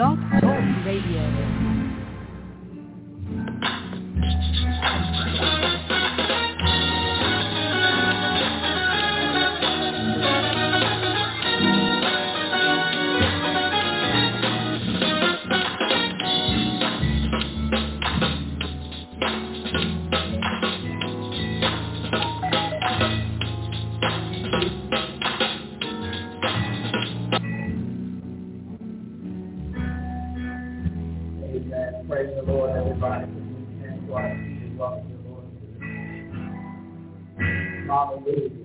Blog Talk Radio. Hallelujah.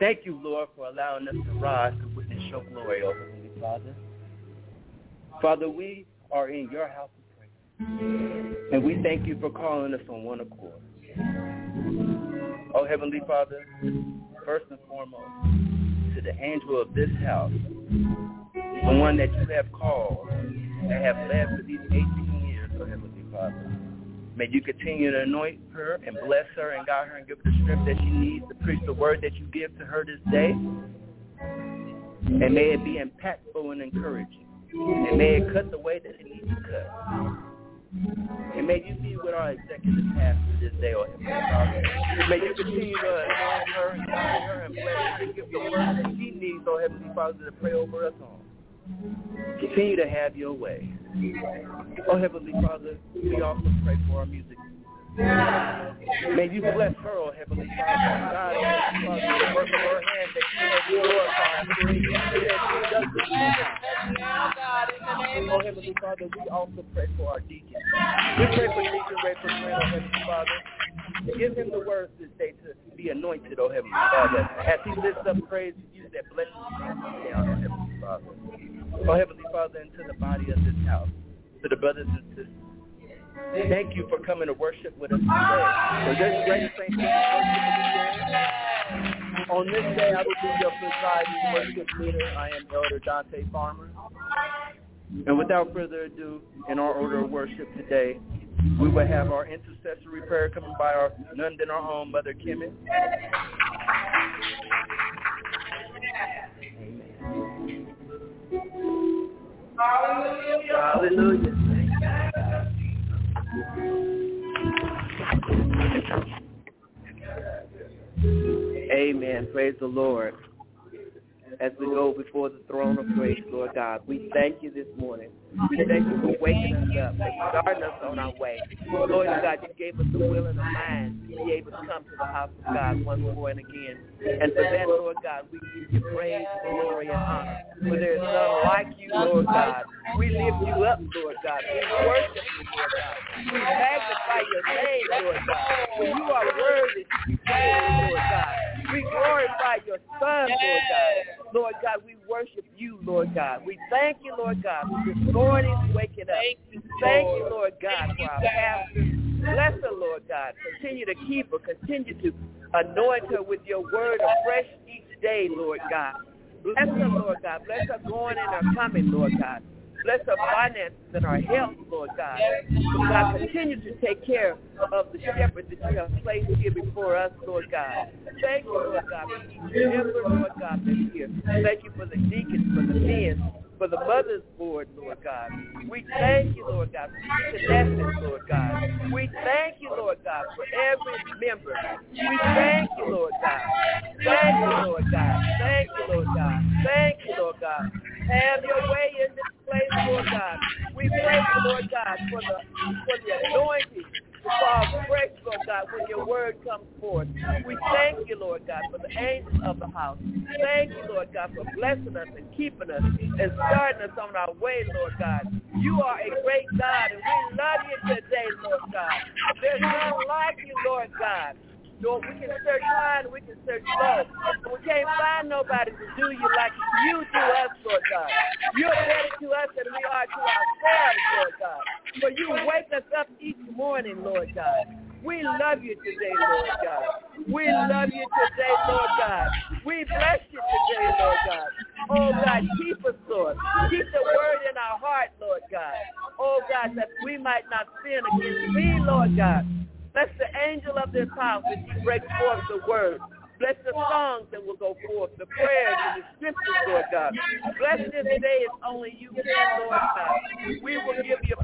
Thank you, Lord, for allowing us to rise to witness your glory, O Heavenly Father. Father, we are in your house of prayer, and we thank you for calling us on one accord. Oh, Heavenly Father, first and foremost, to the angel of this house, the one that you have called, and have led for these 18 years, oh Heavenly Father. May you continue to anoint her and bless her and guide her and give her the strength that she needs to preach the word that you give to her this day. And may it be impactful and encouraging. And may it cut the way that it needs to cut. And may you be with our executive pastor this day, Father. May you continue to anoint her and guide her and bless her and give the word that she needs, oh Heavenly Father, to pray over us all. Continue to have your way. Oh Heavenly Father, we also pray for our music. May you bless her, oh Heavenly Father. God, the work of her hands that she has glorified for you. That she does the Oh Heavenly Father, we also pray for our deacons. We pray for Deacon for prayer, oh Heavenly Father. Give him the words this day to be anointed, oh Heavenly Father. As he lifts up praise to you, that blessing down, oh Heavenly Father. Oh Heavenly Father, into the body of this house, to the brothers and sisters. Thank you for coming to worship with us today. For this greatest thing on this day, I will be your presiding worship leader. I am Elder Dante Farmer. And without further ado, in our order of worship today, we will have our intercessory prayer coming by our none than our own Mother Kimmy. Hallelujah. Hallelujah. Amen. Praise the Lord as we go before the throne of grace, Lord God. We thank you this morning. We thank you for waking us up and starting us on our way. Lord God, you gave us the will and the mind to be able to come to the house of God once more and again. And for that, Lord God, we give you praise, glory, and honor. For there is none like you, Lord God. We lift you up, Lord God. We worship you, Lord God. We magnify your name, Lord God. For you are worthy to be praised, Lord God. We glorify your Son, Lord God. Lord God, we worship you, Lord God. We thank you, Lord God, for this morning waking up. Thank you, Lord God, for our pastor. Bless her, Lord God. Continue to keep her. Continue to anoint her with your word afresh each day, Lord God. Bless her, Lord God. Bless her going and her coming, Lord God. Bless our finances and our health, Lord God. God, continue to take care of the shepherd that you have placed here before us, Lord God. Thank you, Lord God, for each member, Lord God, that's here. Thank you for the deacons, for the men, for the mother's board, Lord God. We thank you, Lord God, for each and Lord God. We thank you, Lord God, for every member. We thank you, Lord God. Thank you, Lord God. Thank you, Lord God. Thank you, Lord God. Have your way in this place, Lord God. We pray, Lord God, for the for the anointing fall fresh, Lord God, when your word comes forth. We thank you, Lord God, for the angels of the house. Thank you, Lord God, for blessing us and keeping us and starting us on our way, Lord God. You are a great God, and we love you today, Lord God. There's none like you, Lord God. Lord, we can search high and we can search low. But we can't find nobody to do you like you do us, Lord God. You're better to us than we are to ourselves, Lord God. For you wake us up each morning, Lord God. We love you today, Lord God. We love you today, Lord God. We bless you today, Lord God. Oh, God, keep us, Lord. Keep the word in our heart, Lord God. Oh, God, that we might not sin against thee, Lord God. Bless the angel of this house as he breaks forth the word. Bless the songs that will go forth, the prayers and the scriptures, Lord God. Bless this day as only you can, Lord God. We will give you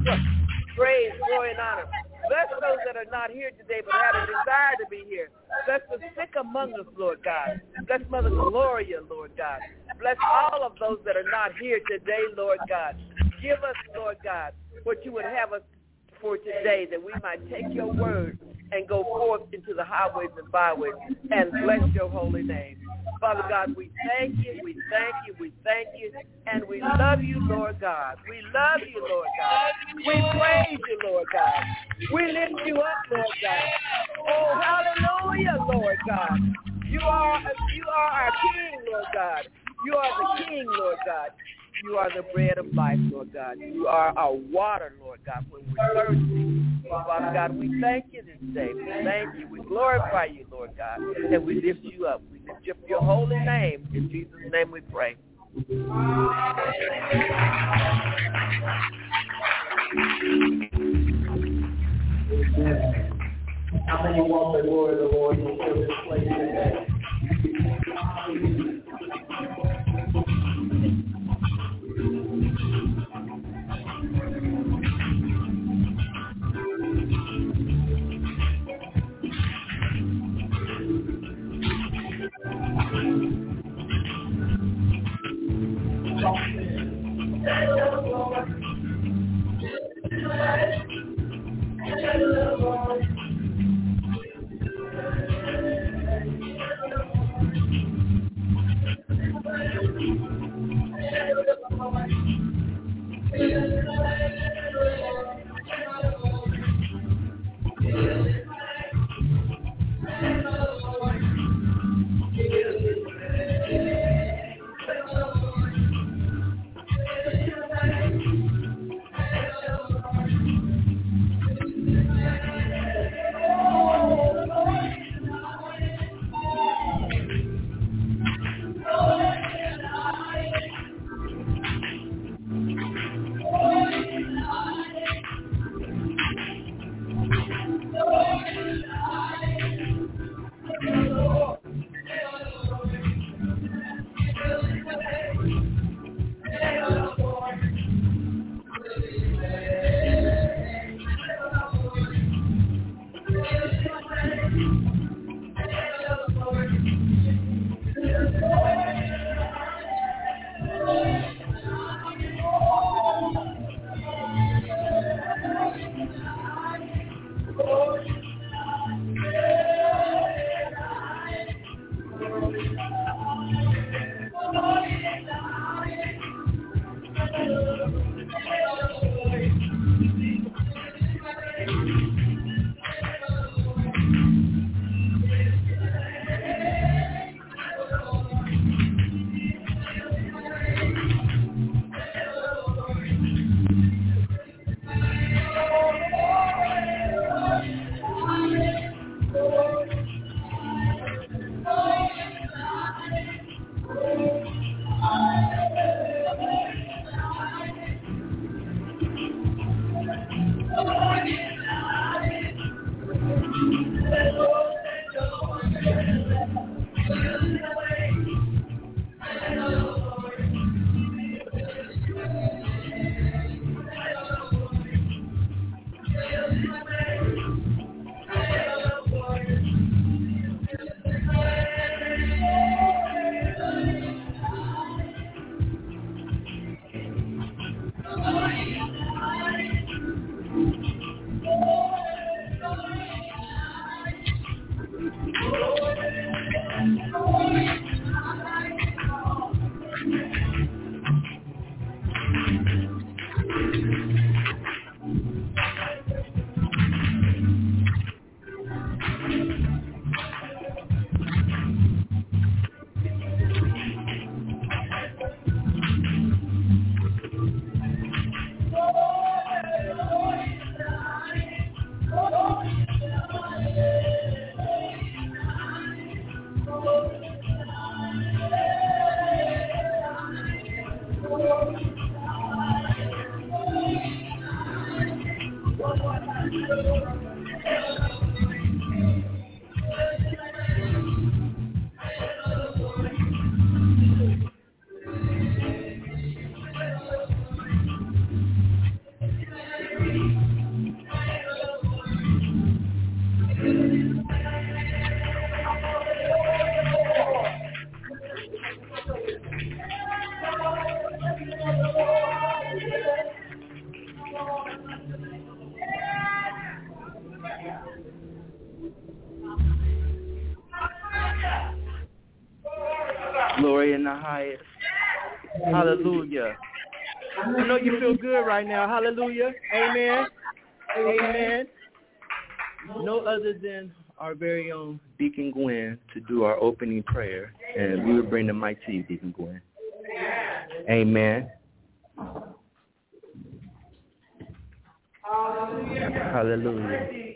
praise, glory, and honor. Bless those that are not here today but have a desire to be here. Bless the sick among us, Lord God. Bless Mother Gloria, Lord God. Bless all of those that are not here today, Lord God. Give us, Lord God, what you would have us for today that we might take your word and go forth into the highways and byways and bless your holy name. Father God, we thank you, we thank you, we thank you, and we love you, Lord God. We love you, Lord God. We praise you, Lord God. We lift you up, Lord God. Oh, hallelujah, Lord God. You are you are our King, Lord God. You are the King, Lord God. You are the bread of life, Lord God. You are our water, Lord God, when we're thirsty. Father God, we thank you this day. We thank you. We glorify you, Lord God. And we lift you up. We lift up your holy name. In Jesus' name we pray. How many want the glory of the Lord fill this place today? prayer, and we will bring the mic to you, Deacon Gwen. Amen. Hallelujah. Hallelujah.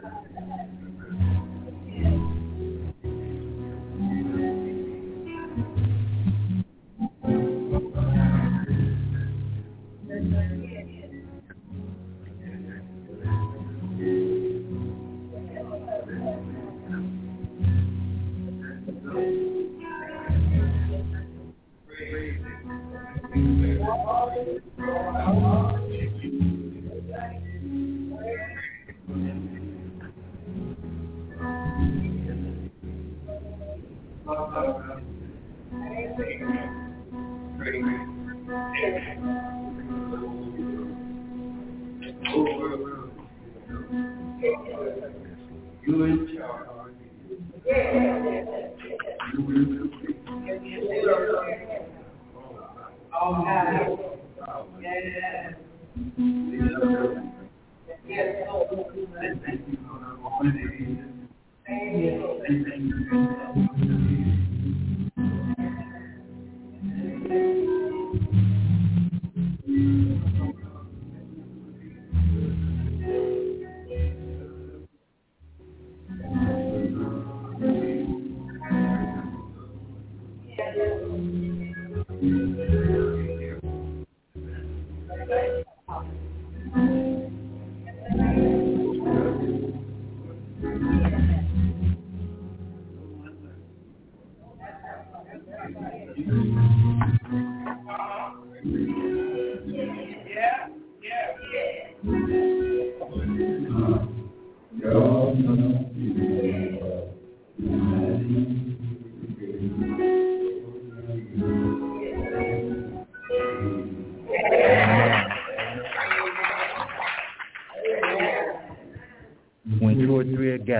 two or three are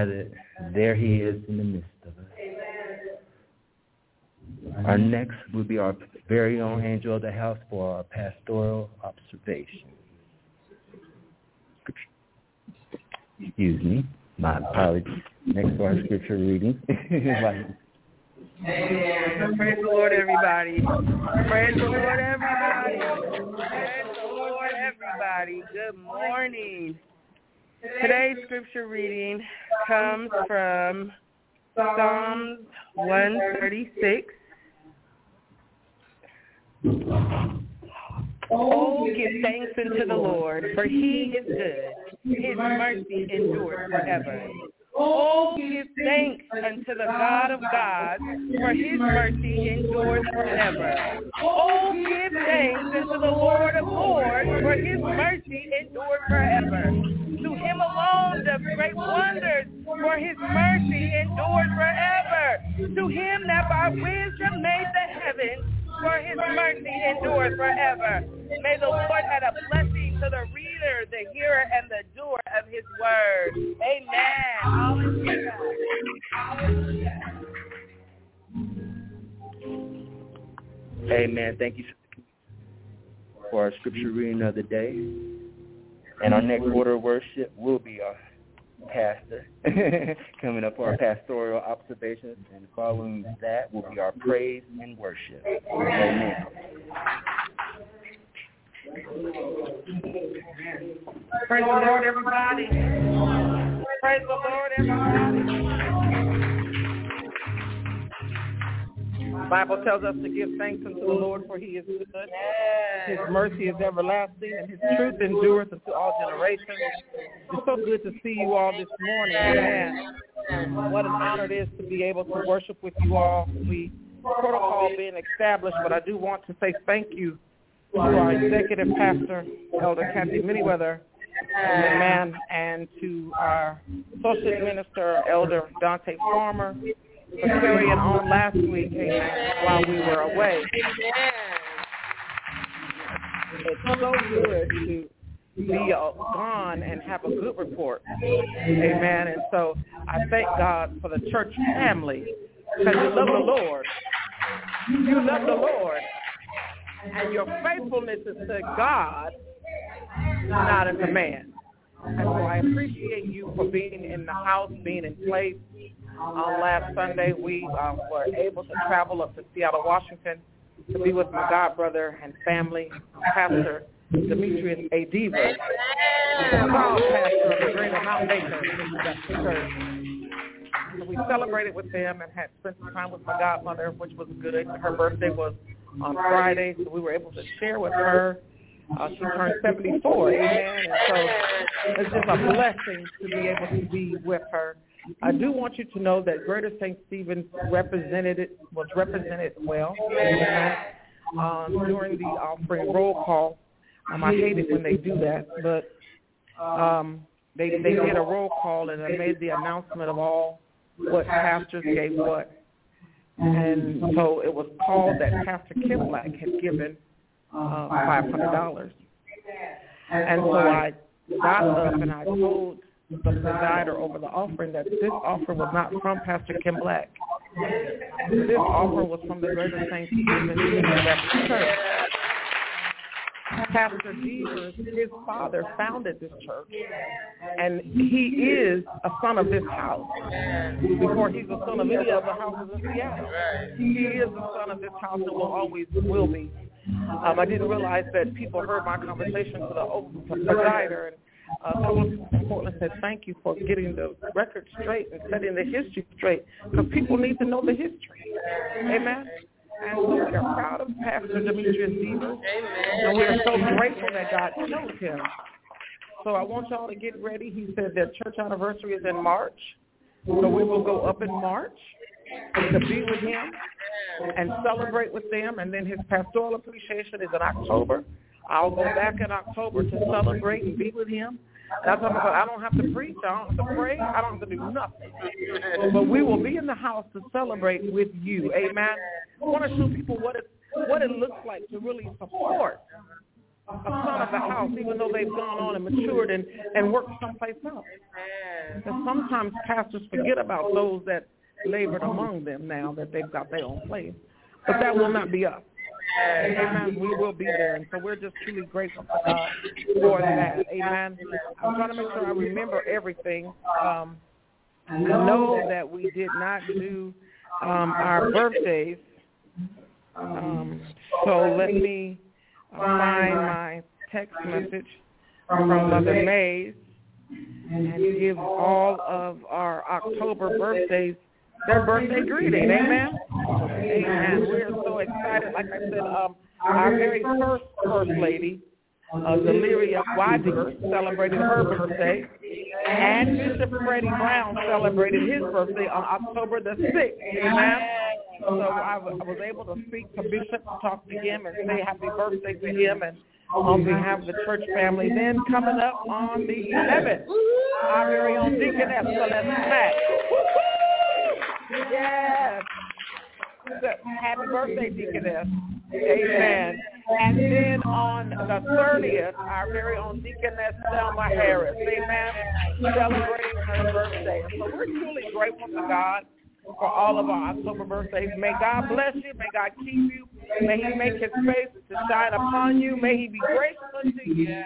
gathered, there he is in the midst of us. Our next will be our very own angel of the house for our pastoral observation. Excuse me. My apologies. Next to our scripture reading. Amen. Praise the Lord, everybody. Praise the Lord, everybody. Praise the Lord, everybody. Good morning. Today's scripture reading comes from Psalms 136. Oh, give thanks unto the Lord, for he is good. His mercy endures forever. Oh, give thanks unto the God of gods, for his mercy endures forever. Oh, give thanks unto the Lord of lords, for his mercy endures forever. For his mercy endures forever. May the Lord add a blessing to the reader, the hearer, and the doer of his word. Amen. Amen. Thank you for our scripture reading of the day. And our next order of worship will be our pastor coming up for our pastoral observations. And following that will be our praise and worship. Amen. Praise the Lord, everybody. Praise the Lord, everybody. The Bible tells us to give thanks unto the Lord for he is good. His mercy is everlasting and his truth endureth unto all generations. It's so good to see you all this morning. What an honor it is to be able to worship with you all. We protocol being established, but I do want to say thank you to our executive pastor, Elder Kathy Miniweather, amen, and to our associate minister, Elder Dante Farmer, carrying on last week amen, while we were away. It's so good to be gone and have a good report. Amen. And so I thank God for the church family because you love the Lord. You love the Lord. And your faithfulness is to God, not unto man. And so I appreciate you for being in the house, being in place. On last Sunday, we um, were able to travel up to Seattle, Washington to be with my god brother and family, Pastor Demetrius A. Devers, pastor of the Greater Mount Baker Church. So we celebrated with them and had spent some time with my godmother, which was good. Her birthday was on Friday, so we were able to share with her. Uh, she turned 74, amen. And so it's just a blessing to be able to be with her. I do want you to know that Greater St. Stephen represented was represented well um, during the offering roll call. Um, I hate it when they do that, but um, they they did a roll call and they made the announcement of all what pastors gave what. And so it was called that Pastor Kim Black had given uh, $500. And so I got up and I told the presider over the offering that this offering was not from Pastor Kim Black. This offering was from the Greater St. Stephen Church. Pastor Devers, his father, founded this church, and he is a son of this house. Before he's a son of any other houses in Seattle, he is a son of this house and will always will be. Um, I didn't realize that people heard my conversation to the presider, and uh, from Portland said, thank you for getting the record straight and setting the history straight, because people need to know the history. Amen. And we are proud of Pastor Demetrius Devers. And we are so grateful that God chose him. So I want y'all to get ready. He said their church anniversary is in March. So we will go up in March to be with him and celebrate with them. And then his pastoral appreciation is in October. I'll go back in October to celebrate and be with him. That's what I'm I don't have to preach. I don't have to pray. I don't have to do nothing. But we will be in the house to celebrate with you. Amen. I want to show people what it what it looks like to really support a son of the house, even though they've gone on and matured and, and worked someplace else. And sometimes pastors forget about those that labored among them now that they've got their own place. But that will not be us. Amen. We will be there. And so we're just truly grateful uh, for that. Amen. I'm trying to make sure I remember everything. Um, I know that we did not do um, our birthdays. Um, so let me find my text message from Mother Mays and give all of our October birthdays their birthday greeting. Amen. Amen. We're so excited. Like I said, um, our very first first lady, uh, Deliria Wadsworth, celebrated her birthday, and Bishop Freddie Brown celebrated his birthday on October the sixth. Amen. So I was, was able to speak to Bishop, talk to him, and say happy birthday to him, and on behalf of the church family. Then coming up on the 11th, our very own Deaconess Celeste Mack. Yes. Happy birthday, Deaconess. Amen. And then on the 30th, our very own Deaconess Selma Harris, amen, celebrating her birthday. So we're truly grateful to God for all of our October birthdays. May God bless you. May God keep you. May he make his face to shine upon you. May he be gracious unto you.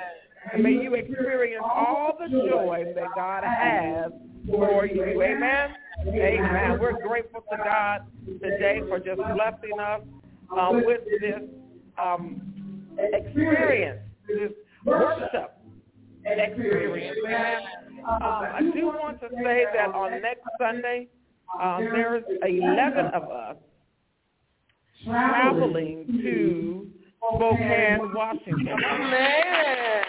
And may you experience all the joy that God has for you. Amen. Amen. We're grateful to God today for just blessing us um, with this um, experience, this worship experience. Amen. Um, I do want to say that on next Sunday, um, there's 11 of us traveling to Spokane, Washington. Man.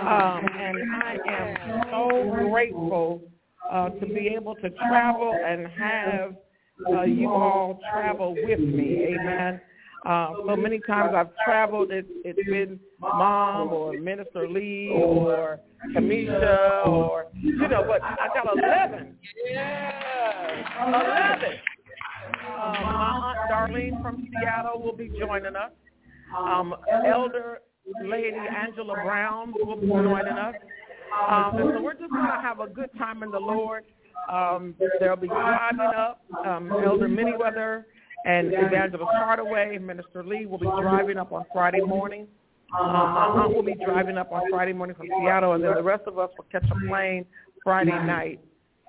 Um, and I am so grateful uh, to be able to travel and have uh, you all travel with me. Amen. Uh, so many times I've traveled, it's, it's been mom or Minister Lee or Kamisha or, you know, but I got 11. Yeah. 11. Um, my Aunt Darlene from Seattle will be joining us. Um, Elder Lady Angela Brown will be joining us. Um, and so we're just going to have a good time in the Lord. Um, there'll be driving up. Um, Elder Miniweather and Evangelist Hardaway, Minister Lee will be driving up on Friday morning. Um, my aunt will be driving up on Friday morning from Seattle, and then the rest of us will catch a plane Friday night.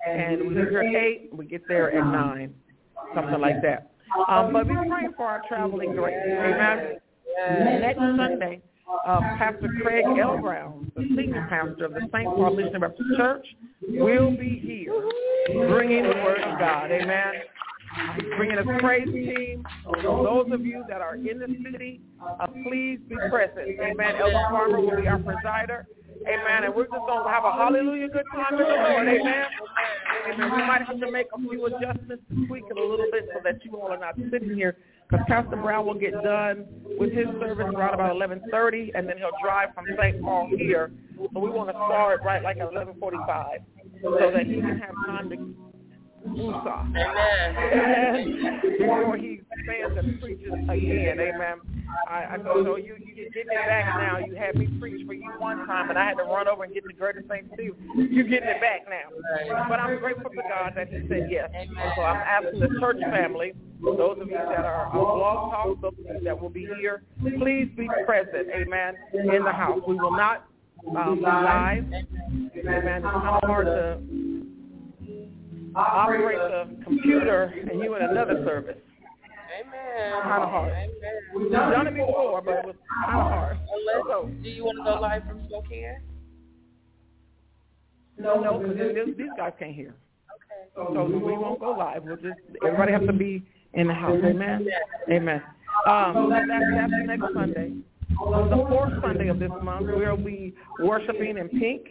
And we leave here at 8, we get there at 9, something like that. Um, but be praying for our traveling grace. Amen. Next Sunday, uh, Pastor Craig L. Brown, the senior pastor of the St. Paul Missionary Baptist Church, will be here bringing the word of God. Amen. Bringing a praise team. So those of you that are in the city, uh, please be present. Amen. Elder Farmer will be our presider. Amen. And we're just going to have a hallelujah good time in the Lord. Amen. Amen. We might have to make a few adjustments to tweak it a little bit so that you all are not sitting here because Pastor Brown will get done with his service around about 11:30, and then he'll drive from St. Paul here. So we want to start right like at 11:45, so that he can have time to woosah. Amen. Before he stands and preaches again, amen. I, I so, so you you get getting it back now. You had me preach for you one time, and I had to run over and get the Greater St. Steve. You're getting it back now. But I'm grateful to God that He said yes. So I'm asking the church family, those of you that are on Blog Talk, those of you that will be here, please be present, amen, in the house. We will not um, be live. Amen. It's kind of hard to operate the computer and you in another service. Amen. Kind of hard. Amen. We've done it before, but it was kind of hard. Unless, do you want to go live from Spokane? No, no, because these guys can't hear. Okay. So we won't go live. We'll just everybody has to be in the house. Amen. Amen. Um, so that, that's next Sunday. On the fourth Sunday of this month, we'll be worshiping in pink.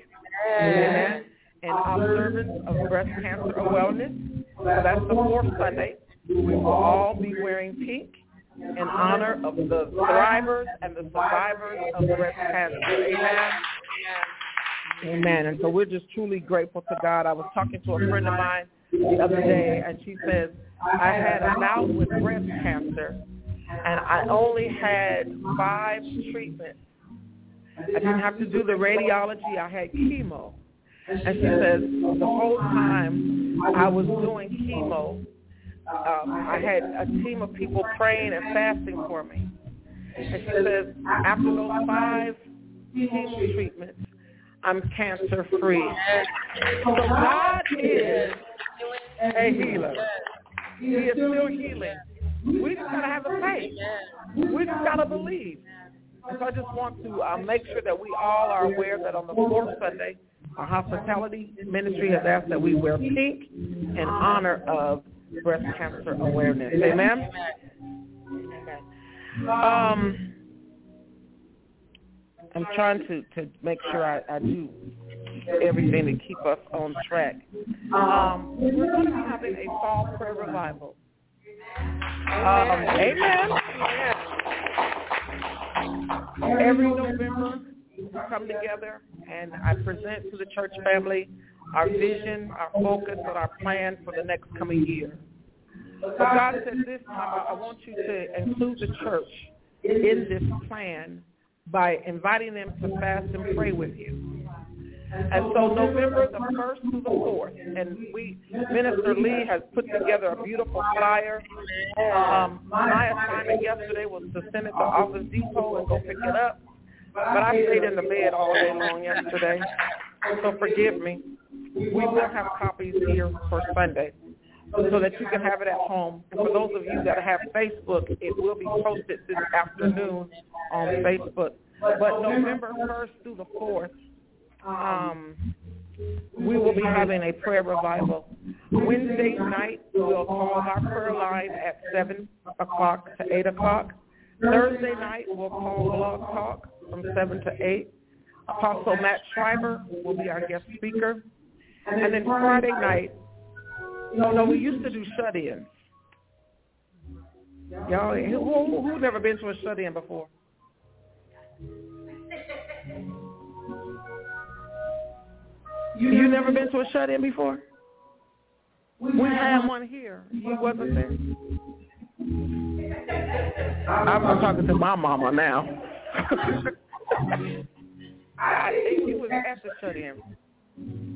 Amen. In observance of breast cancer awareness. So that's the fourth Sunday. We will all be wearing pink in honor of the thrivers and the survivors of breast cancer. Amen. Amen. And so we're just truly grateful to God. I was talking to a friend of mine the other day, and she says, I had a bout with breast cancer, and I only had five treatments. I didn't have to do the radiology. I had chemo. And she says, the whole time I was doing chemo, um, I had a team of people praying and fasting for me. And she says, after those five chemo treatments, I'm cancer free. So God is a healer. He is still healing. We just gotta have the faith. We just gotta believe. And so I just want to uh, make sure that we all are aware that on the fourth Sunday, our hospitality ministry has asked that we wear pink in honor of breast cancer awareness. Amen. Um, I'm trying to, to make sure I, I do everything to keep us on track. Um, we're going to be having a fall prayer revival. Um, amen. Every November, we come together and I present to the church family our vision, our focus, and our plan for the next coming year. But God said this time, I want you to include the church in this plan by inviting them to fast and pray with you. And so November the 1st to the 4th, and we, Minister Lee has put together a beautiful flyer. Um, my assignment yesterday was to send it to Office Depot and go pick it up. But I stayed in the bed all day long yesterday, so forgive me. We will have copies here for Sunday so that you can have it at home. For those of you that have Facebook, it will be posted this afternoon on Facebook. But November 1st through the 4th, um, we will be having a prayer revival. Wednesday night, we'll call our prayer line at 7 o'clock to 8 o'clock. Thursday night, we'll call Blog Talk from 7 to 8. Apostle Matt Schreiber will be our guest speaker. And then Friday night, no, no, we used to do shut-ins. Y'all, who, who who never been to a shut-in before? You never been to a shut-in before? We had one here. You wasn't there? I'm talking to my mama now. I think you was at the shut-in.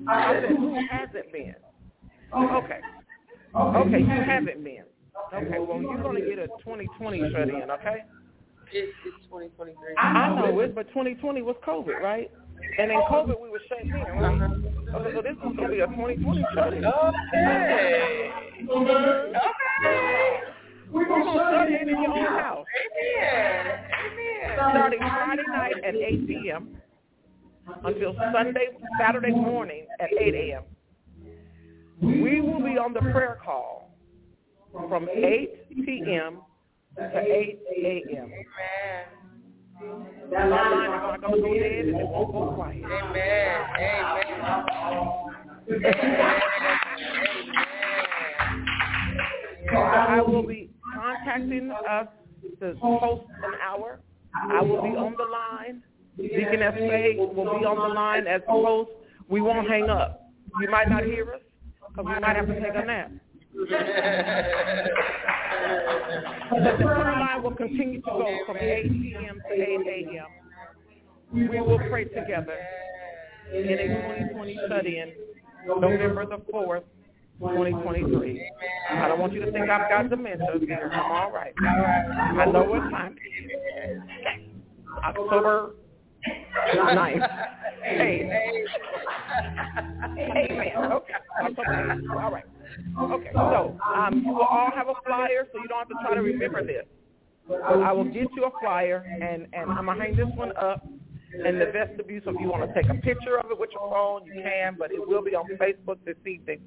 I said, who hasn't been? Okay. Okay, you haven't been. Okay, well, you're going to get a 2020 shut-in, okay? It's, it's 2023. I know it, but 2020 was COVID, right? And in COVID, we were shut in, right? Okay, so this is going to be a 2020 shut-in. Okay. Okay. We're going to shut in in your own house. Amen. Amen. Starting Friday night at 8 p.m. until Sunday, Saturday morning at 8 a.m. We will be on the prayer call from 8 p.m. to 8 a.m. Amen. That line is not going to go dead and it won't go quiet. Amen. So I will be contacting us to host an hour. I will be on the line. Deaconess Faye will be on the line as host. We won't hang up. You might not hear us because we might have to take a nap. The prayer line will continue to go from 8 p.m. to 8 a.m. We will pray together in a 2020 study-in November the 4th, 2023. I don't want you to think I've got dementia here. I'm all right. I know what time it is. October 9th. Hey. Amen. Okay. October 8th. All right. Okay. So um, you will all have a flyer, so you don't have to try to remember this. I will get you a flyer, and, and I'm going to hang this one up in the vestibule, so if you want to take a picture of it with your phone, you can, but it will be on Facebook this evening.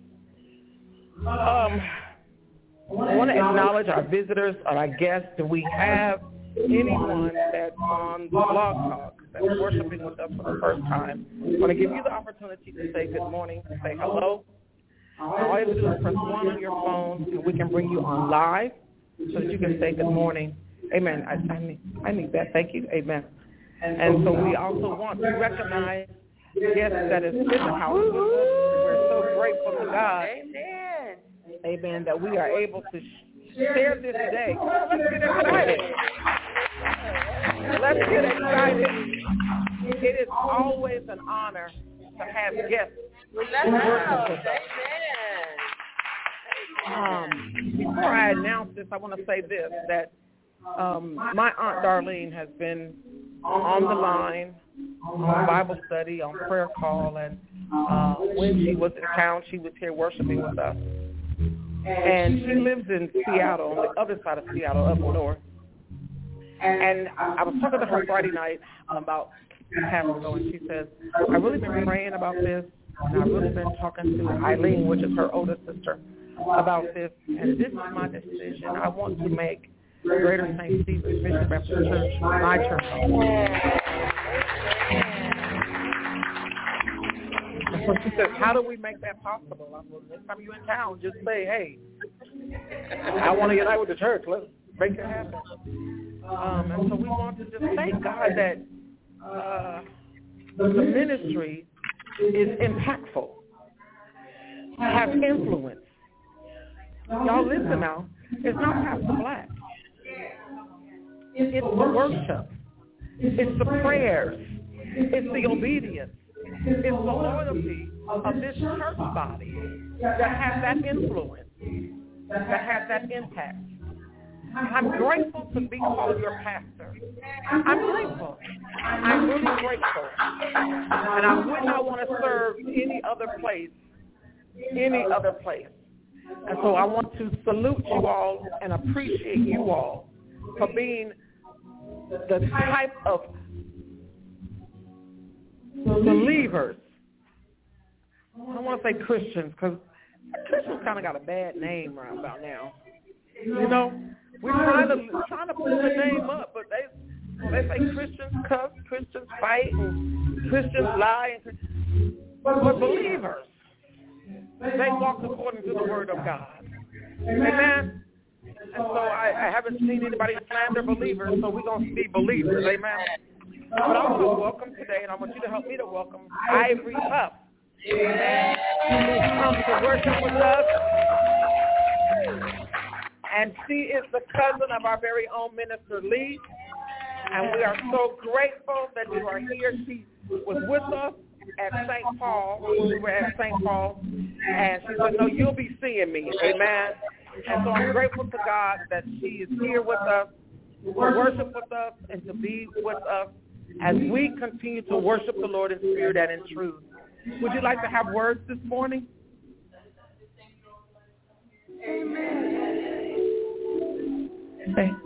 Um, I want to acknowledge our visitors, and our guests. Do we have anyone that's on the Blog Talk that's worshiping with us for the first time? I want to give you the opportunity to say good morning, to say hello. All you have to do is press one on your phone, and we can bring you on live so that you can say good morning. Amen. I, I, need, I need that. Thank you. Amen. And so we also want to recognize guests that is in the house. We're so grateful to God. Amen. That we are able to share this day. Let's get excited. Let's get excited. It is always an honor to have guests with us. Um, before I announce this, I want to say this, that um, my Aunt Darlene has been on the line on Bible study, on prayer call, and uh, when she was in town, she was here worshiping with us. And she lives in Seattle, on the other side of Seattle, up north. And I was talking to her Friday night about half ago, and she says, I've really been praying about this, and I've really been talking to Eileen, which is her older sister, about this, and this is my decision. I want to make Greater St. Stephen's Bishop Baptist Church my church. She says, how do we make that possible? I next time you're in town, just say, hey, I want to unite with the church. Let's make it happen. Um, and so we want to just thank God that uh, the ministry is impactful, has influence, Y'all listen now. It's not Pastor Black. It's the worship. It's the prayers. It's the obedience. It's the loyalty of this church body that has that influence, that has that impact. I'm grateful to be called your pastor. I'm grateful. I'm really grateful. And I would not want to serve any other place, any other place. And so I want to salute you all and appreciate you all for being the type of believers. I don't want to say Christians because Christians kind of got a bad name right about now. You know, we're trying to trying to put the name up, but they they say Christians cuss, Christians fight, and Christians lie, but believers they walk according to the word of God. Amen. And so I, I haven't seen anybody slander believers, so we're to be believers. Amen. But I want to welcome today, and I want you to help me to welcome Ivory Pup. Amen. Who comes to worship with us. And she is the cousin of our very own Minister Lee. And we are so grateful that you are here. She was with us at St. Paul. We were at St. Paul. And she said, no, you'll be seeing me. Amen. And so I'm grateful to God that she is here with us, to worship with us, and to be with us as we continue to worship the Lord in spirit and in truth. Would you like to have words this morning? Amen. Amen.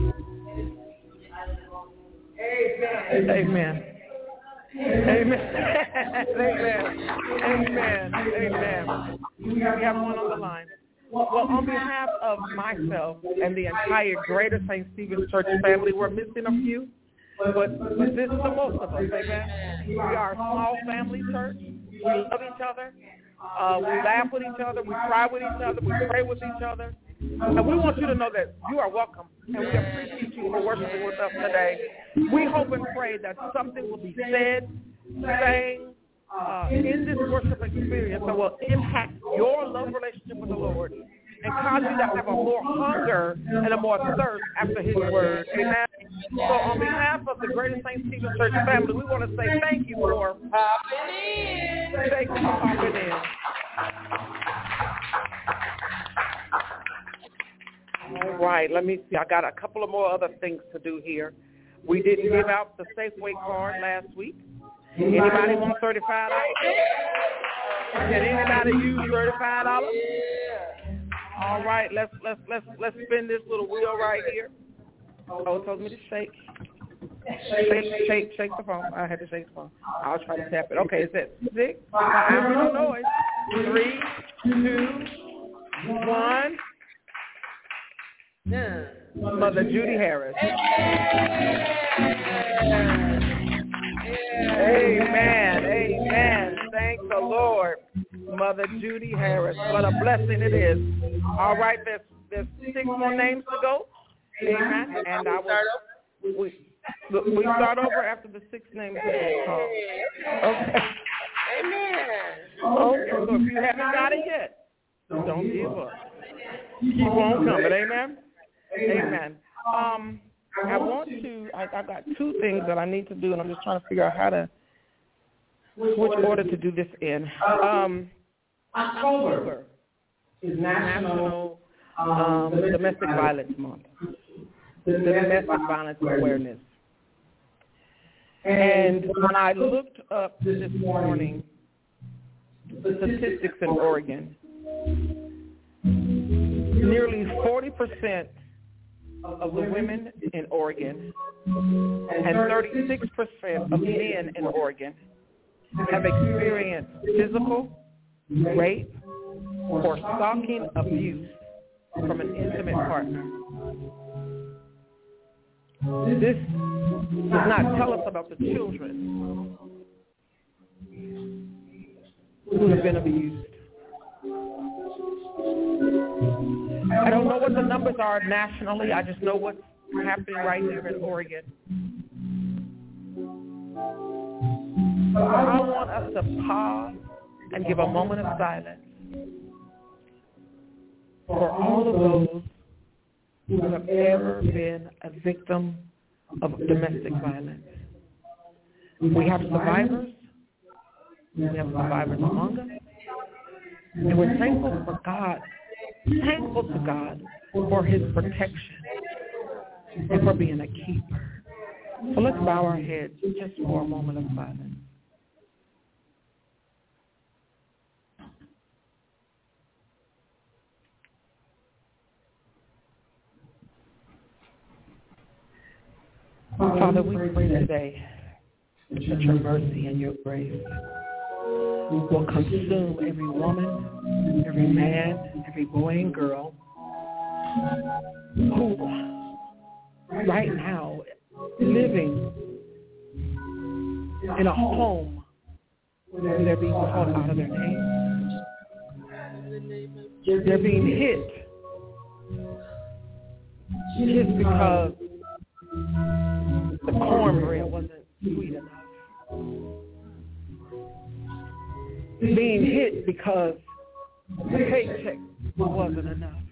Amen. Amen. Amen. Amen. Amen. We have one on the line. Well, on behalf of myself and the entire Greater St. Stephen's Church family, we're missing a few, but, but this is the most of us, amen? We are a small family church. We love each other. Uh, we laugh with each other. We cry with each other. We pray with each other. And we want you to know that you are welcome, and we appreciate you for worshiping with us today. We hope and pray that something will be said, sang, uh, in this worship experience that will impact your love relationship with the Lord and cause you to have a more hunger and a more thirst after his word. Amen. So on behalf of the Greater St. Stephen Church family, we want to say thank you for. Thank you for popping in. All right, let me see. I got a couple of more other things to do here. We didn't give out the Safeway card last week. Anybody want thirty-five dollars? Can anybody use thirty-five dollars? All right, let's let's let's let's spin this little wheel right here. Oh, it told me to shake. Shake, shake, shake the phone. I had to shake the phone. I'll try to tap it. Okay, is it six? I heard no noise. Three, two, one. Mother Judy Harris. Amen. Amen. Thank the Lord. Mother Judy Harris. What a blessing it is. All right, there's there's six more names to go. Amen. And I will we we start over after the six names called. Okay. Amen. Okay. So if you haven't got it yet, don't give up. Keep on coming. Amen. Amen. Um, I want to. I, I got two things that I need to do, and I'm just trying to figure out how to which order to do this in. Um, October is National um, Domestic Violence Month. The Domestic Violence Awareness. And when I looked up this morning the statistics in Oregon, nearly 40% of the women in Oregon and 36% of men in Oregon have experienced physical, rape, or stalking abuse from an intimate partner. This does not tell us about the children who have been abused. I don't know what the numbers are nationally. I just know what's happening right here in Oregon. So I want us to pause and give a moment of silence for all of those who have ever been a victim of domestic violence. We have survivors. We have survivors among us. And we're thankful for God, thankful to God for his protection and for being a keeper. So let's bow our heads just for a moment of silence. Father, we pray today that your mercy and your grace will consume every woman, every man, every boy and girl who right now living in a home where they're being called out of their name. They're being hit just because cornbread wasn't sweet enough. Being hit because the paycheck wasn't enough.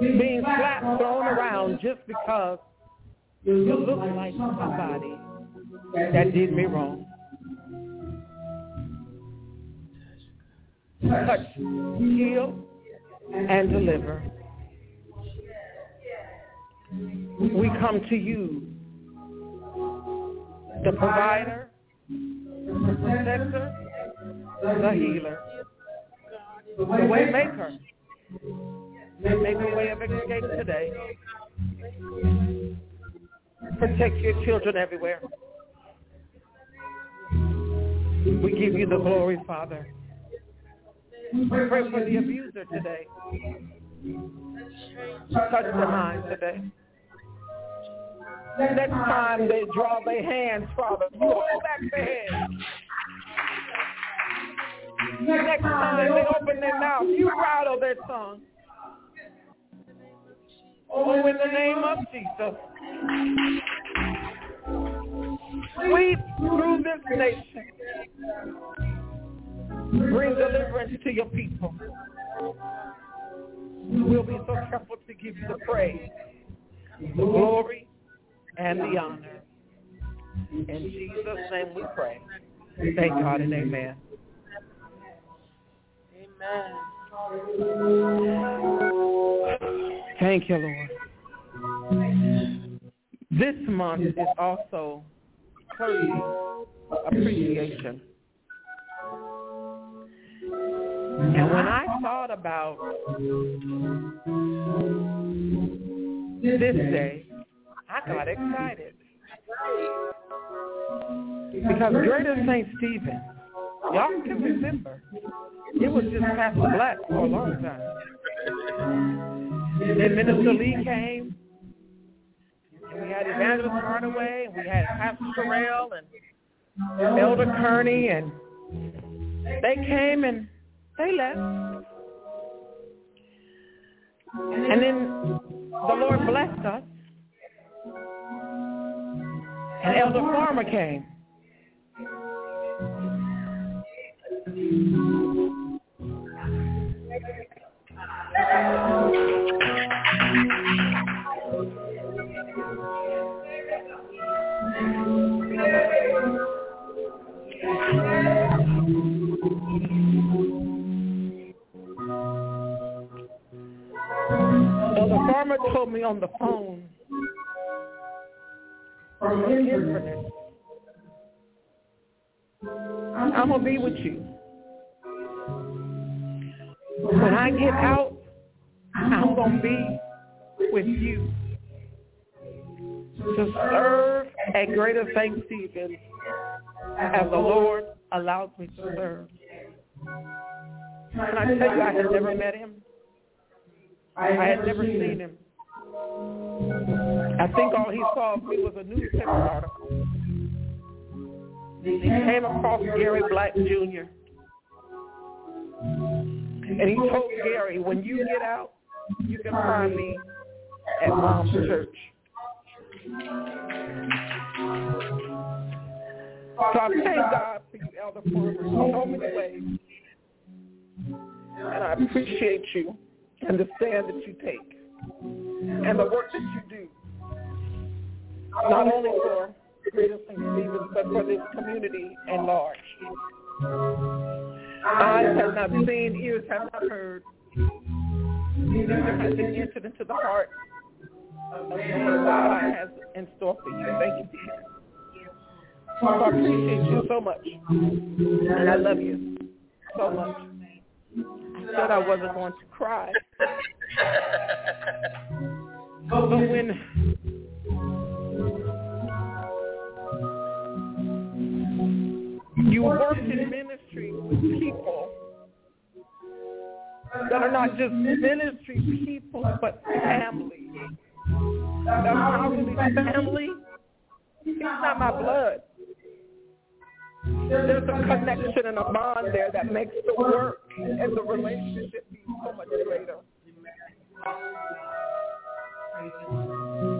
Being slapped, thrown around just because you look like somebody that did me wrong. Touch, heal, and deliver. We come to you, the provider, the protector, the healer, the way maker. Make a way of escape today. Protect your children everywhere. We give you the glory, Father. We pray for the abuser today. Touch their minds today. Next time they draw their hands, Father, you hold back their hands. Next time they open their mouth, you rattle their tongue. Oh, in the name of Jesus. Sweep through this nation. Bring deliverance to your people. We'll be so careful to give you the praise, the glory, and the honor. In Jesus' name we pray. Thank God and amen. Amen. Thank you, Lord. This month is also clergy appreciation. And when I thought about this day, I got excited. Because Greater St. Stephen, y'all can remember, it was just Pastor Black for a long time. Then Minister Lee came, and we had Evangelist Hardaway, and we had Pastor Terrell and Elder Kearney, and they came and they left. And then the Lord blessed us, and Elder Farmer came. Elder Farmer told me on the phone I'm going to be with you. When I get out, I'm going to be with you to serve at Greater. Stephen's as the Lord allows me to serve. Can I tell you, I had never met him. I had never seen him. I think all he saw of me was a newspaper article. He came across Gary Black Jr. And he told Gary, when you get out, you can find me at Mom's church. So I thank God for you, Elder Farmer, in so many ways. And I appreciate you and the stand that you take and the work that you do, not only for Greater St. Stephen's, but for this community at large. Eyes have not seen, ears have not heard, neither has it entered into the heart of what God has in store for you. Thank you, dear. So I appreciate you so much, and I love you so much. I said I wasn't going to cry, but when you work in ministry with people that are not just ministry people, but family. That's not really family. He's not my blood. There's a connection and a bond there that makes the work and the relationship be so much greater.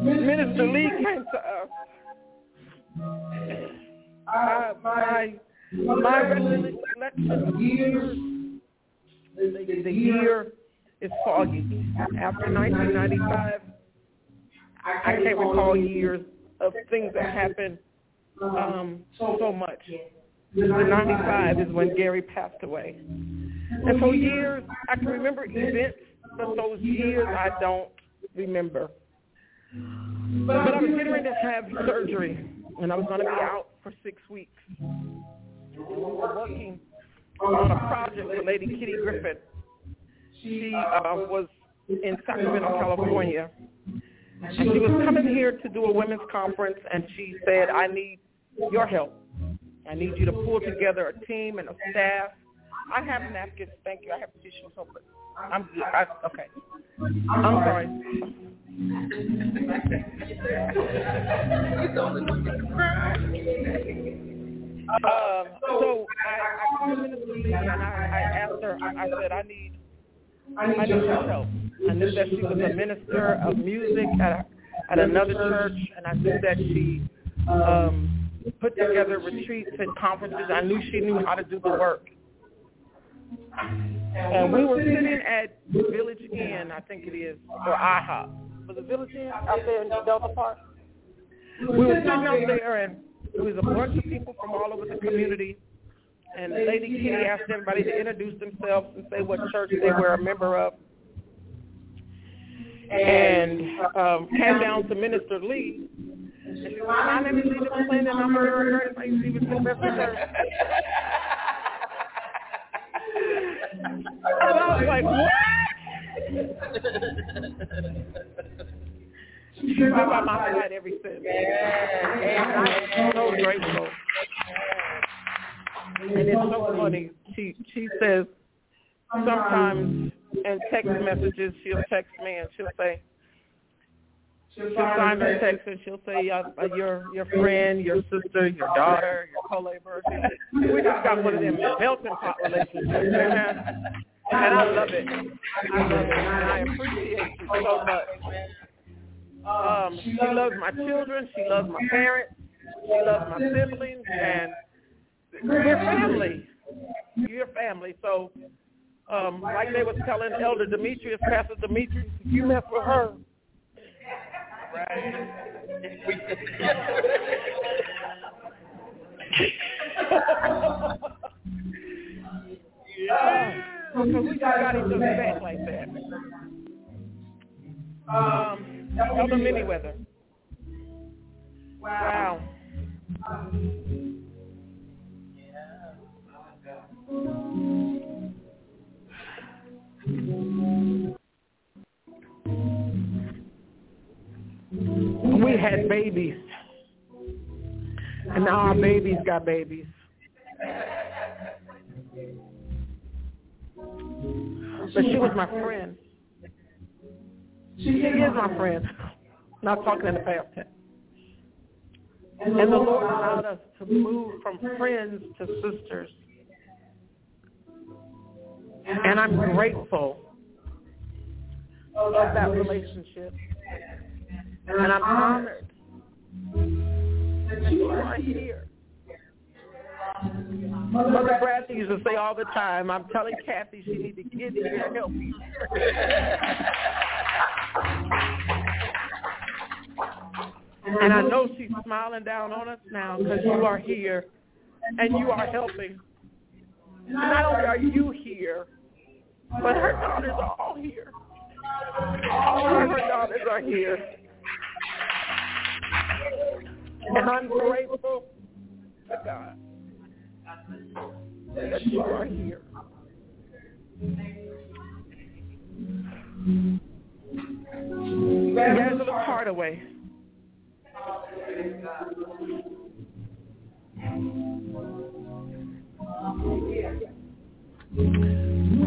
Minister Lee came to us. Uh, my my recollection years, the, the year is foggy. After 1995, I can't recall years of things that happened um, so much. The 95 is when Gary passed away. And for years, I can remember events, but those years I don't remember. But I was getting ready to have surgery, and I was going to be out for six weeks. We were working on a project with Lady Kitty Griffin. She uh, was in Sacramento, California. And she was coming here to do a women's conference, and she said, I need your help. I need you to pull together a team and a staff. I have napkins. Thank you. I have tissues. Open. I'm good. I, okay. I'm sorry. um, so I, I called Minister Lee and I, I asked her. I, I said, I need, I need your help. I knew that she was a minister of music at at another church, and I knew that she um, put together retreats and conferences. I knew she knew how to do the work. And we were sitting at Village Inn, I think it is, or IHOP. Was it Village Inn out there in Delta Park? We were sitting out there, and there was a bunch of people from all over the community. And Lady Kitty asked everybody to introduce themselves and say what church they were a member of. And um, came down to Minister Lee. And she said, my name is McClain, and I'm a Greater St. Stephen's Church. And I was like, what? Been by my side ever since. And I'm so grateful. And it's so funny. She she says sometimes in text messages she'll text me and she'll say she'll sign her text and she'll say your your friend, your sister, your daughter, your co-laborer. We just got one of them melting pot relationships. And I love it. I love it. And I appreciate you so much. Um, she loves my children. She loves my parents. She loves my siblings. And we're family. You're family. So, um, like they was telling Elder Demetrius, Pastor Demetrius, you mess with her. Right. yeah. We got each other back like that. Um, Elder Miniweather. Wow. We had babies. And now our babies got babies. But she was my friend. She is my friend. Not talking in the past tense. And the Lord allowed us to move from friends to sisters. And I'm grateful of that relationship. And I'm honored that you are here. Mother Bradley used to say all the time, I'm telling Kathy she need to get here and help me. and I know she's smiling down on us now because you are here and you are helping. Not only are you here, but her daughters are all here. All of her daughters are here. And I'm grateful to God that you are here. Angela Hardaway.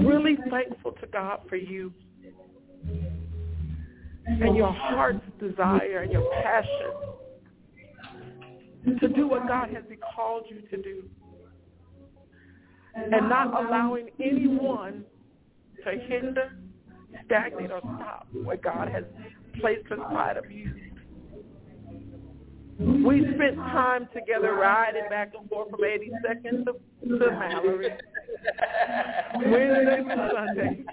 Really thankful to God for you and your heart's desire and your passion to do what God has called you to do and not allowing anyone to hinder, stagnate, or stop what God has placed inside of you. We spent time together riding back and forth from 82nd to, to Mallory, Wednesday to Sunday.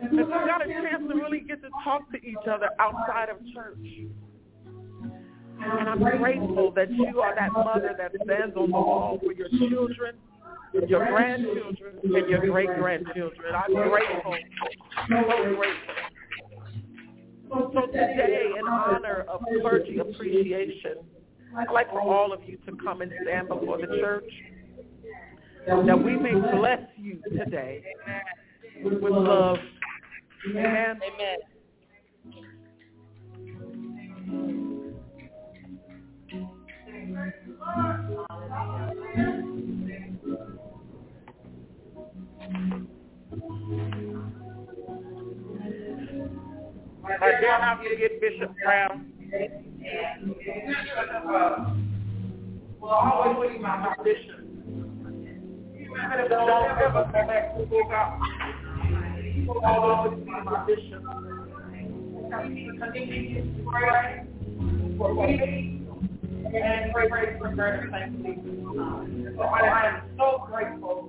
And we got a chance to really get to talk to each other outside of church. And I'm grateful that you are that mother that stands on the wall for your children, your grandchildren, and your great-grandchildren. I'm grateful, so grateful. So today, in honor of clergy appreciation, I'd like for all of you to come and stand before the church, that we may bless you today with love. Amen. Amen. I dare not forget Bishop Brown. Will always be my bishop. Even if I don't ever come back to book out, he will always be my bishop. Continue to pray for me and pray, for greater thanksgiving. So I, oh, I am so grateful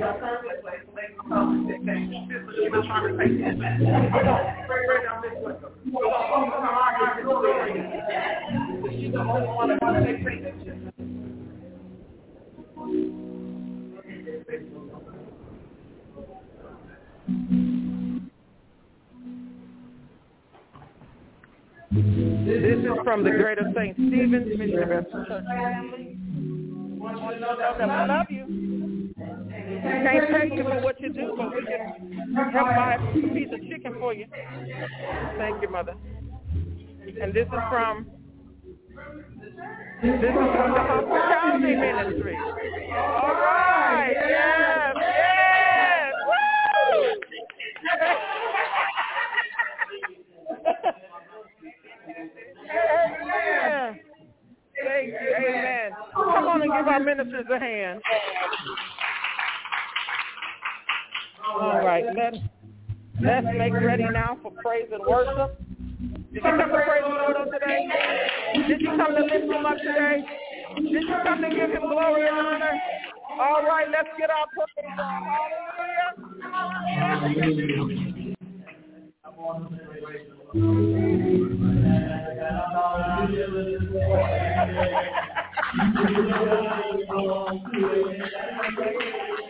This will be This is from the Greater St. Stephen's Mission Baptist Church. Want you you. Can't thank you for what you do, but we can help buy a piece of chicken for you. Thank you, Mother. And this is from this is from the hospitality ministry. All right, yes, yes! Amen. Thank you, amen. Come on and give our ministers a hand. All right, let, let's make ready now for praise and worship. Did you come to praise the Lord on today? Did you come to lift him up today? Did you come to give him glory and honor? All right, let's get our praise on. Hallelujah.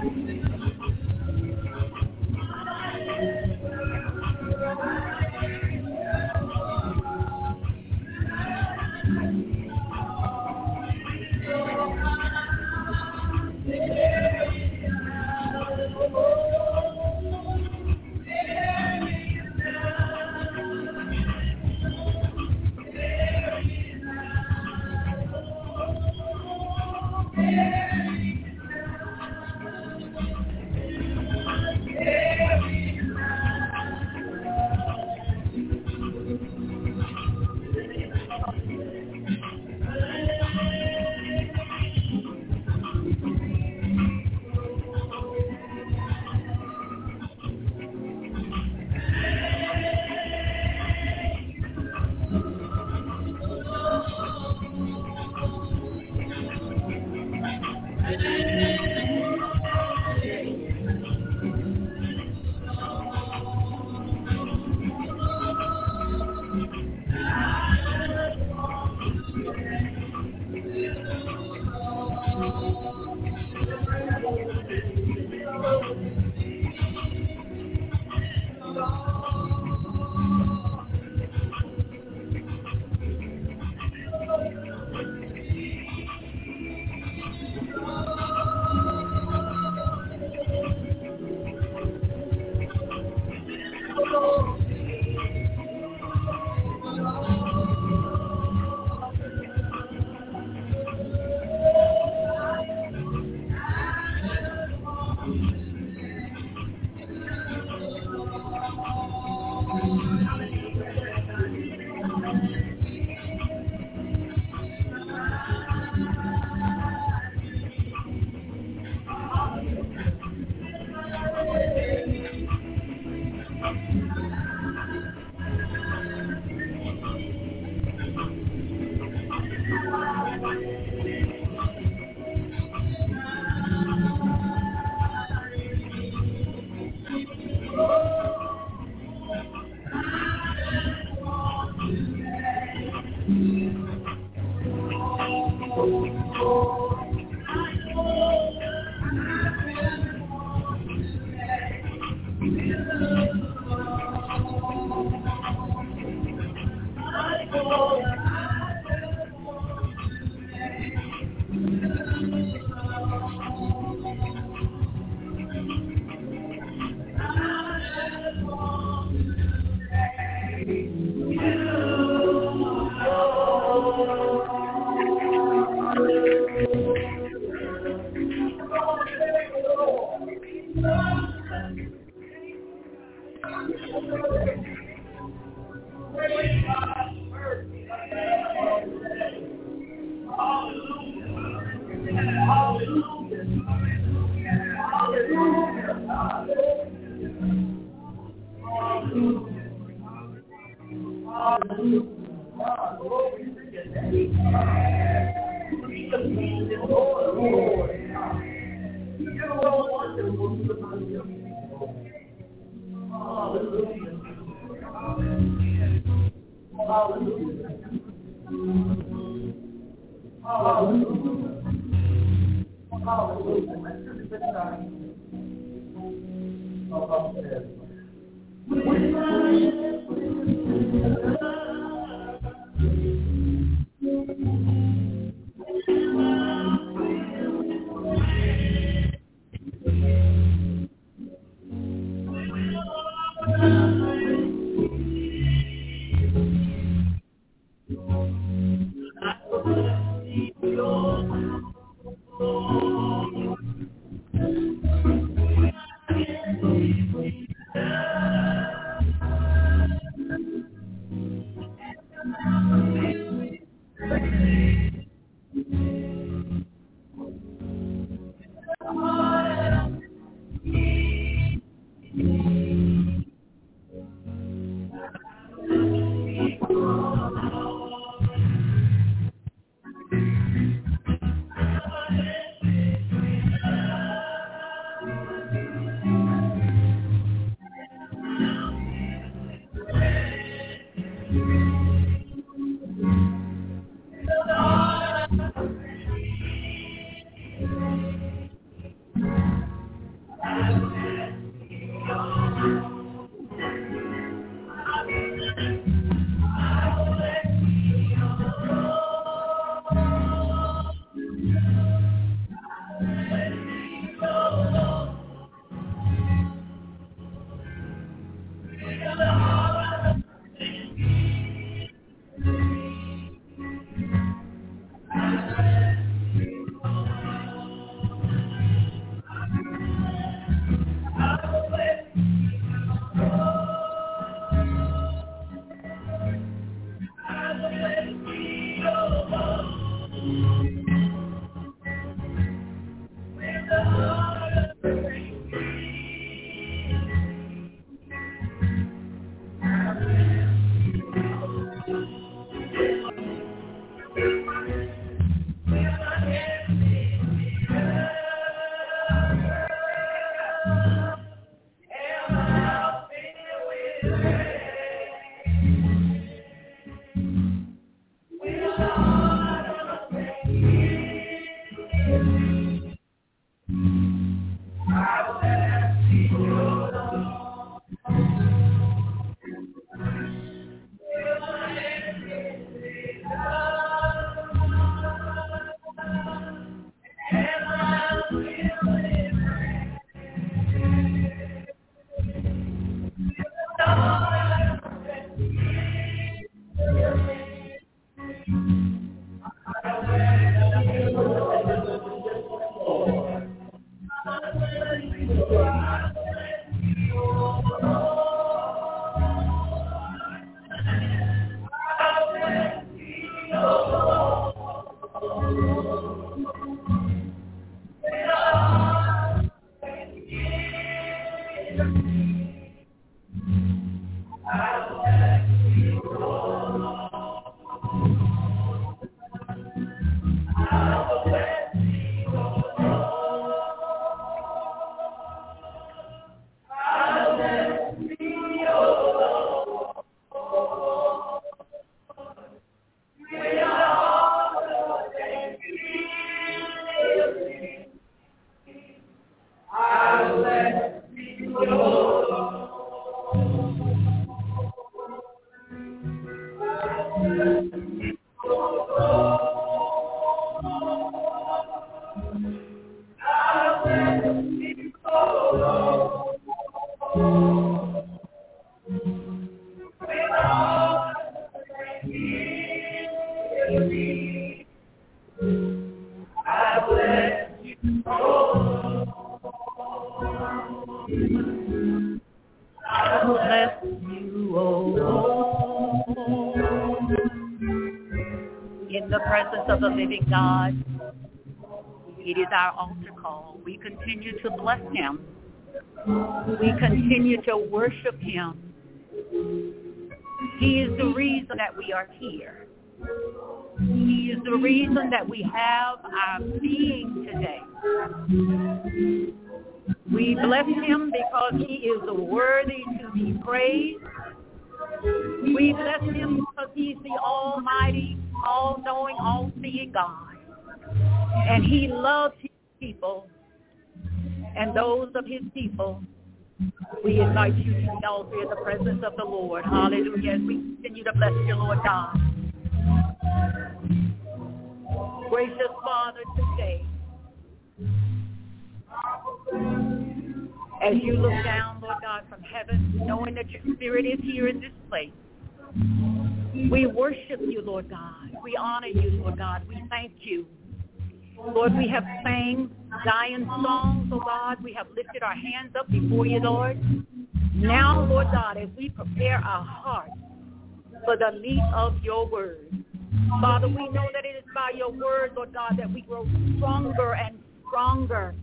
Thank you. No! Por isso, living God. It is our altar call. We continue to bless him. We continue to worship him. He is the reason that we are here. He is the reason that we have our being today. We bless him because he is worthy to be praised. We bless him because he's the almighty, all-knowing, all-seeing God. And he loves his people and those of his people. We invite you to the altar in the presence of the Lord. Hallelujah. As we continue to bless you, Lord God. Gracious Father, today, as you look down, Lord God, from heaven, knowing that your spirit is here in this place, we worship you, Lord God. We honor you, Lord God. We thank you. Lord, we have sang Zion songs, oh God. We have lifted our hands up before you, Lord. Now, Lord God, as we prepare our hearts for the meat of your word, Father, we know that it is by your word, Lord God, that we grow stronger and stronger.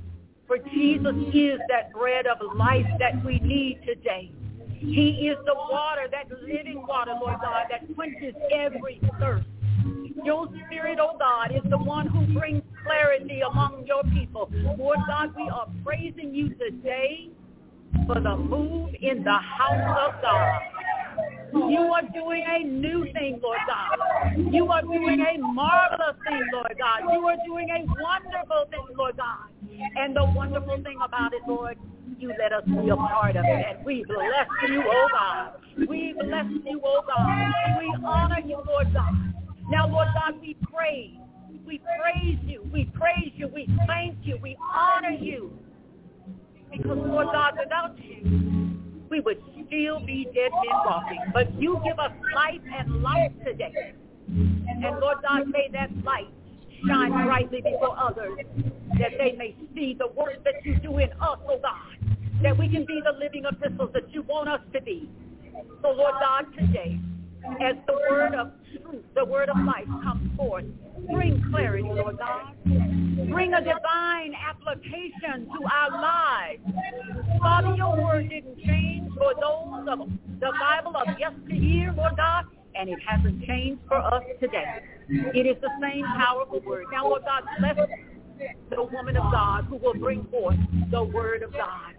For Jesus is that bread of life that we need today. He is the water, that living water, Lord God, that quenches every thirst. Your spirit, oh God, is the one who brings clarity among your people. Lord God, we are praising you today for the move in the house of God. You are doing a new thing, Lord God. You are doing a marvelous thing, Lord God. You are doing a wonderful thing, Lord God. And the wonderful thing about it, Lord, you let us be a part of it. And we bless you, oh God. We bless you, oh God. We honor you, Lord God. Now, Lord God, we praise. We praise you. We praise you. We thank you. We honor you. Because, Lord God, without you, we would still be dead men walking. But you give us life and life today. And Lord God, may that light shine brightly before others that they may see the work that you do in us, oh God, that we can be the living epistles that you want us to be. So Lord God, today, as the word of truth, the word of life comes forth, bring clarity, Lord God. Bring a divine application to our lives. Father, your word didn't change for those of the Bible of yesteryear, Lord God, and it hasn't changed for us today. It is the same powerful word. Now, Lord God, bless the woman of God who will bring forth the word of God.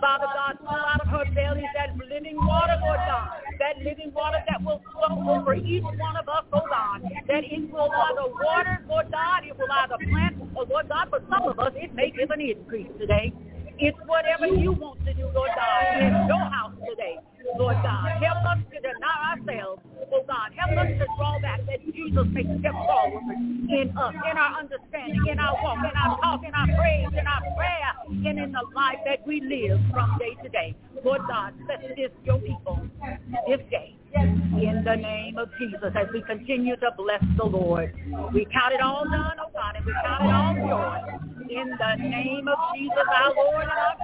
Father God, pull out of her belly that living water, Lord God, that living water that will flow over each one of us, oh God, that it will either water, Lord God, it will either plant, or Lord God, for some of us, it may give an increase today. It's whatever you want to do, Lord God, in your house today. Lord God, help us to deny ourselves, oh God. Help us to draw back that Jesus may step forward in us, in our understanding, in our walk, in our talk, in our praise, in our prayer, and in the life that we live from day to day. Lord God, bless this your people this day. In the name of Jesus, as we continue to bless the Lord. We count it all done, oh God, and we count it all joy. In the name of Jesus, our Lord and our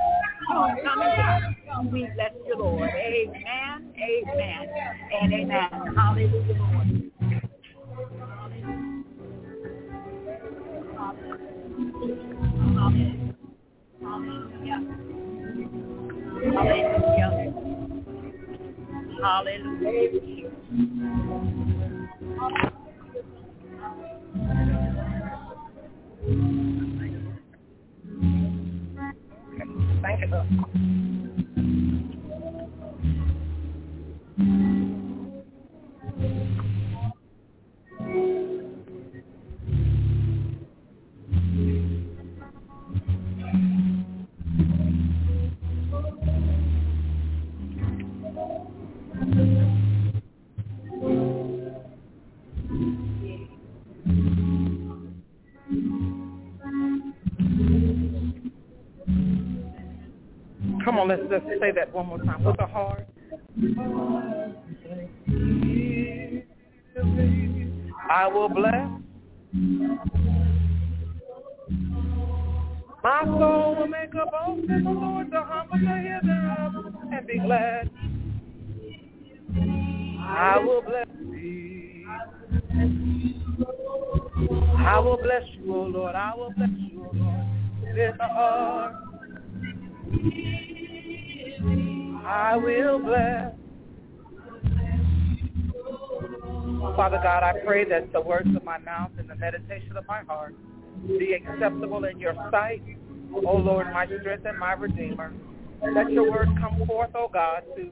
soon coming King. We bless you, Lord. Amen, amen, and amen. Hallelujah, Lord. Hallelujah. Hallelujah. Hallelujah. You, one more time with a heart. I will bless. My soul will make a boast in the Lord, the humble shall hear thereof and be glad. I will bless thee. I will bless you, O Lord. I will bless you, O Lord. With a heart. I will bless. Father God, I pray that the words of my mouth and the meditation of my heart be acceptable in your sight, O Lord, my strength and my redeemer. Let your word come forth, O God, to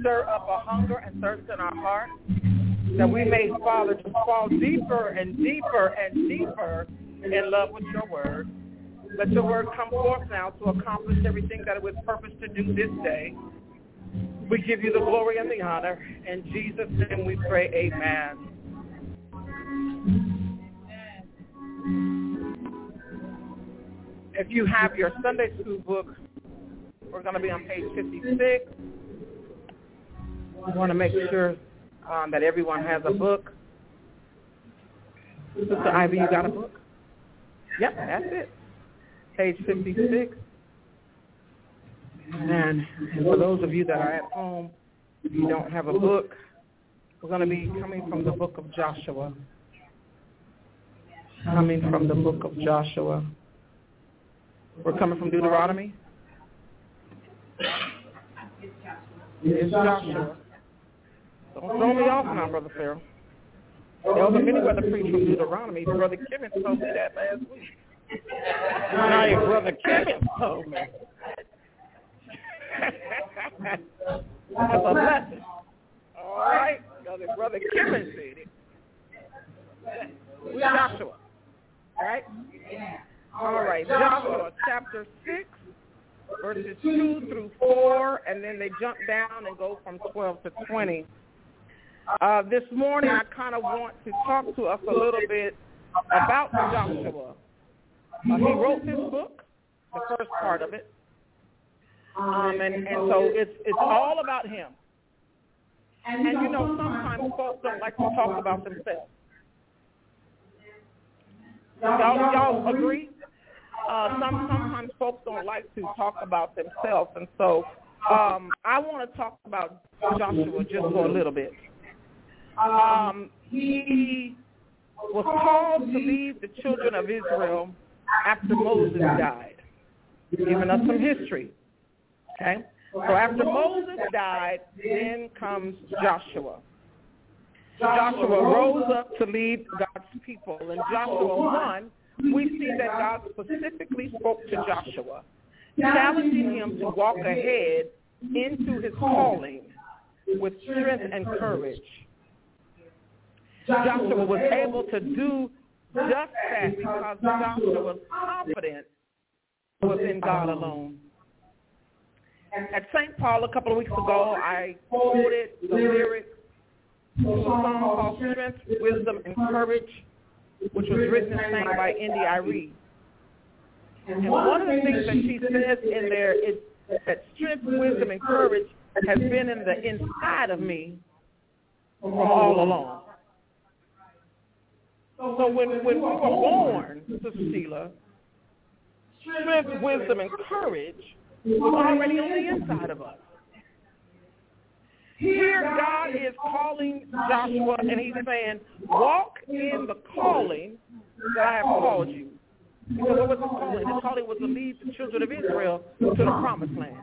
stir up a hunger and thirst in our hearts, that we may, Father, to fall deeper and deeper and deeper in love with your word. Let your word come forth now to accomplish everything that it was purposed to do this day. We give you the glory and the honor. In Jesus' name we pray, amen. If you have your Sunday school book, we're going to be on page 56. I want to make sure um, that everyone has a book. Sister Ivy, you got a book? Yep, that's it. Page 56. And, for those of you that are at home, if you don't have a book, we're going to be coming from the book of Joshua. Coming from the book of Joshua. We're coming from Deuteronomy. It's Joshua. Don't throw me off now, Brother Farrell. Elder Manyweather preached from Deuteronomy. Brother Kevin told me that last week. Your Brother Kimmons told me. That's a blessing. All right. Brother, Brother Kimmons said it. With Joshua. Right? All right. Joshua chapter 6 verses 2 through 4, and then they jump down and go from 12 to 20. Uh, this morning, I kind of want to talk to us a little bit about Joshua. Uh, he wrote this book, the first part of it, um, and, and so it's it's all about him. And you know, sometimes folks don't like to talk about themselves. Y'all, y'all agree? uh, some sometimes folks don't like to talk about themselves, and so um, I want to talk about Joshua just for a little bit. Um, he was called to lead the children of Israel after Moses died, giving us some history. Okay, so after Moses died, then comes Joshua. Joshua rose up to lead God's people. In Joshua 1, we see that God specifically spoke to Joshua, challenging him to walk ahead into his calling with strength and courage. Joshua was able to do just that because confidence was in God alone. At St. Paul a couple of weeks ago, I quoted the lyrics to a song called Strength, Wisdom, and Courage which was written and sang by India Arie. And one of the things that she says in there is that strength, wisdom, and courage has been in the inside of me all along. So when, when we were born, Sister Sheila, strength, wisdom, and courage was already on the inside of us. Here God is calling Joshua and he's saying, walk in the calling that I have called you. Because what was his calling? His calling was to lead the children of Israel to the promised land.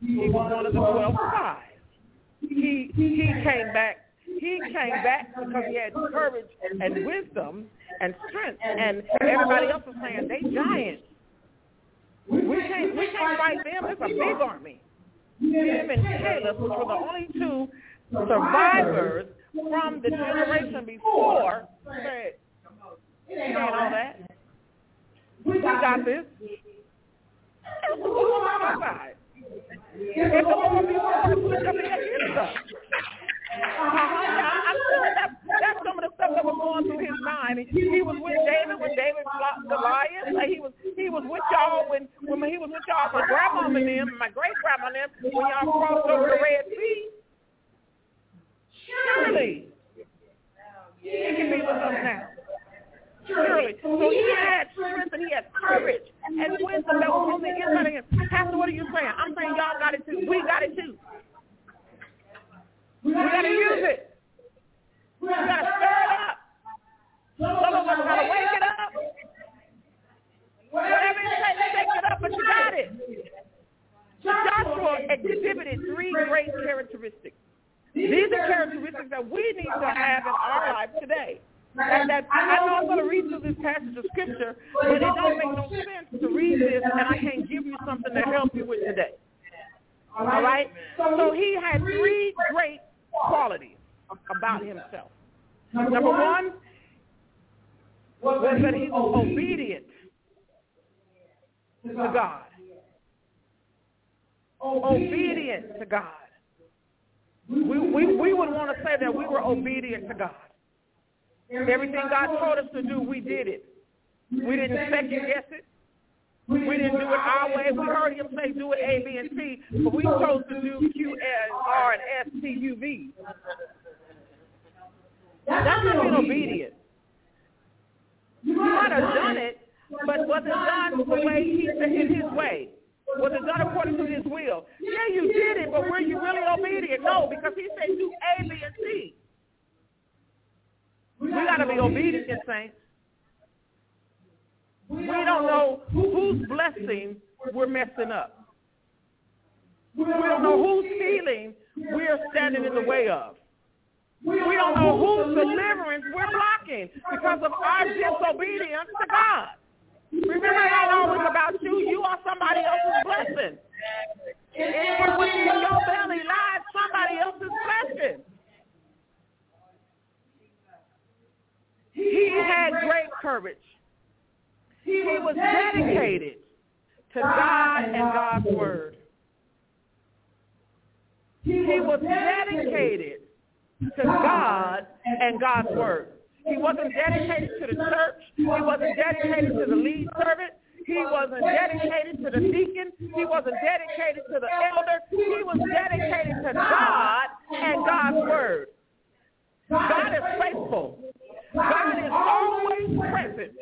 He was one of the twelve spies. He he came back he came back because he had courage and wisdom and strength and everybody else was saying they giants. We can't we can't fight them. It's a big army him and Caleb, which were the only two survivors from the generation before, said, ain't all that. We got this. That's the Lord be we're against us. Uh-huh. That's some of the stuff that was going through his mind. He was with on them when y'all crossed over the Red Sea? Surely. It can be with us now. Surely. So he had strength and he had courage and wisdom that was on the inside of him. Pastor, what are you saying? I'm saying y'all got it too. We got it too. We got to use it. We got to stir it up. Some of us got to wake it up. Whatever it takes, take it up, but you got it. Exhibited three great characteristics. These are characteristics that we need to have in our life today. That, that I know I'm going to read through this passage of scripture, but it don't make no sense to read this and I can't give you something to help you with today. All right? So he had three great qualities about himself. Number one was that he was obedient to God. Obedient to God. We, we, we would want to say that we were obedient to God. Everything God told us to do, we did it. We didn't second guess it. We didn't do it our way. We heard him say do it A, B, and C, but we chose to do Q, R, and S, T, U, V. That's not being obedient. You might have done it, but wasn't done the way he in his way? Was it done according to his will? Yeah, you did it, but were you really obedient? No, because he said do A, B, and C. We got to be obedient, saints. We don't know whose blessing we're messing up. We don't know whose healing we're standing in the way of. We don't know whose deliverance we're blocking because of our disobedience to God. Remember, ain't always about you. You are somebody else's blessing. And within your belly lies somebody else's blessing. He had great courage. He was dedicated to God and God's word. He was dedicated to God and God's word. He wasn't dedicated to the church. He wasn't dedicated to the lead servant. He wasn't dedicated to the deacon. He wasn't dedicated to the elder. He was dedicated to God and God's word. God is faithful. God is always present.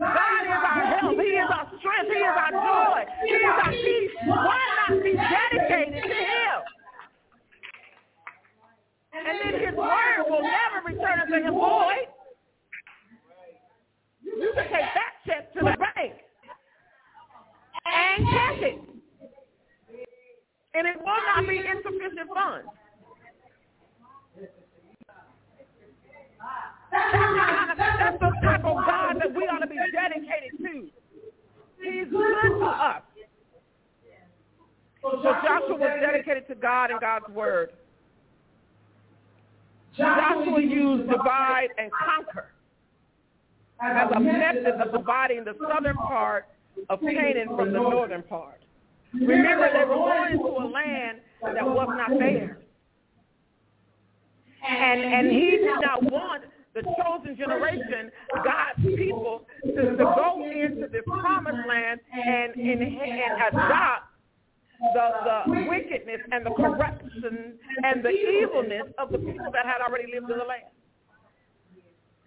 God is our help. He is our strength. He is our joy. He is our peace. Why not be dedicated to him? And then his word return unto him void. You can take that check to the bank and cash it. And it will not be insufficient funds. That's, kind of, that's the type of God that we ought to be dedicated to. He's good to us. So Joshua was dedicated to God and God's word. Joshua used divide and conquer as a method of dividing the southern part of Canaan from the northern part. Remember, they were going into a land that was not theirs. And, and he did not want the chosen generation, God's people, to, to go into the promised land and, and, and adopt the, the wickedness and the corruption and the evilness of the people that had already lived in the land.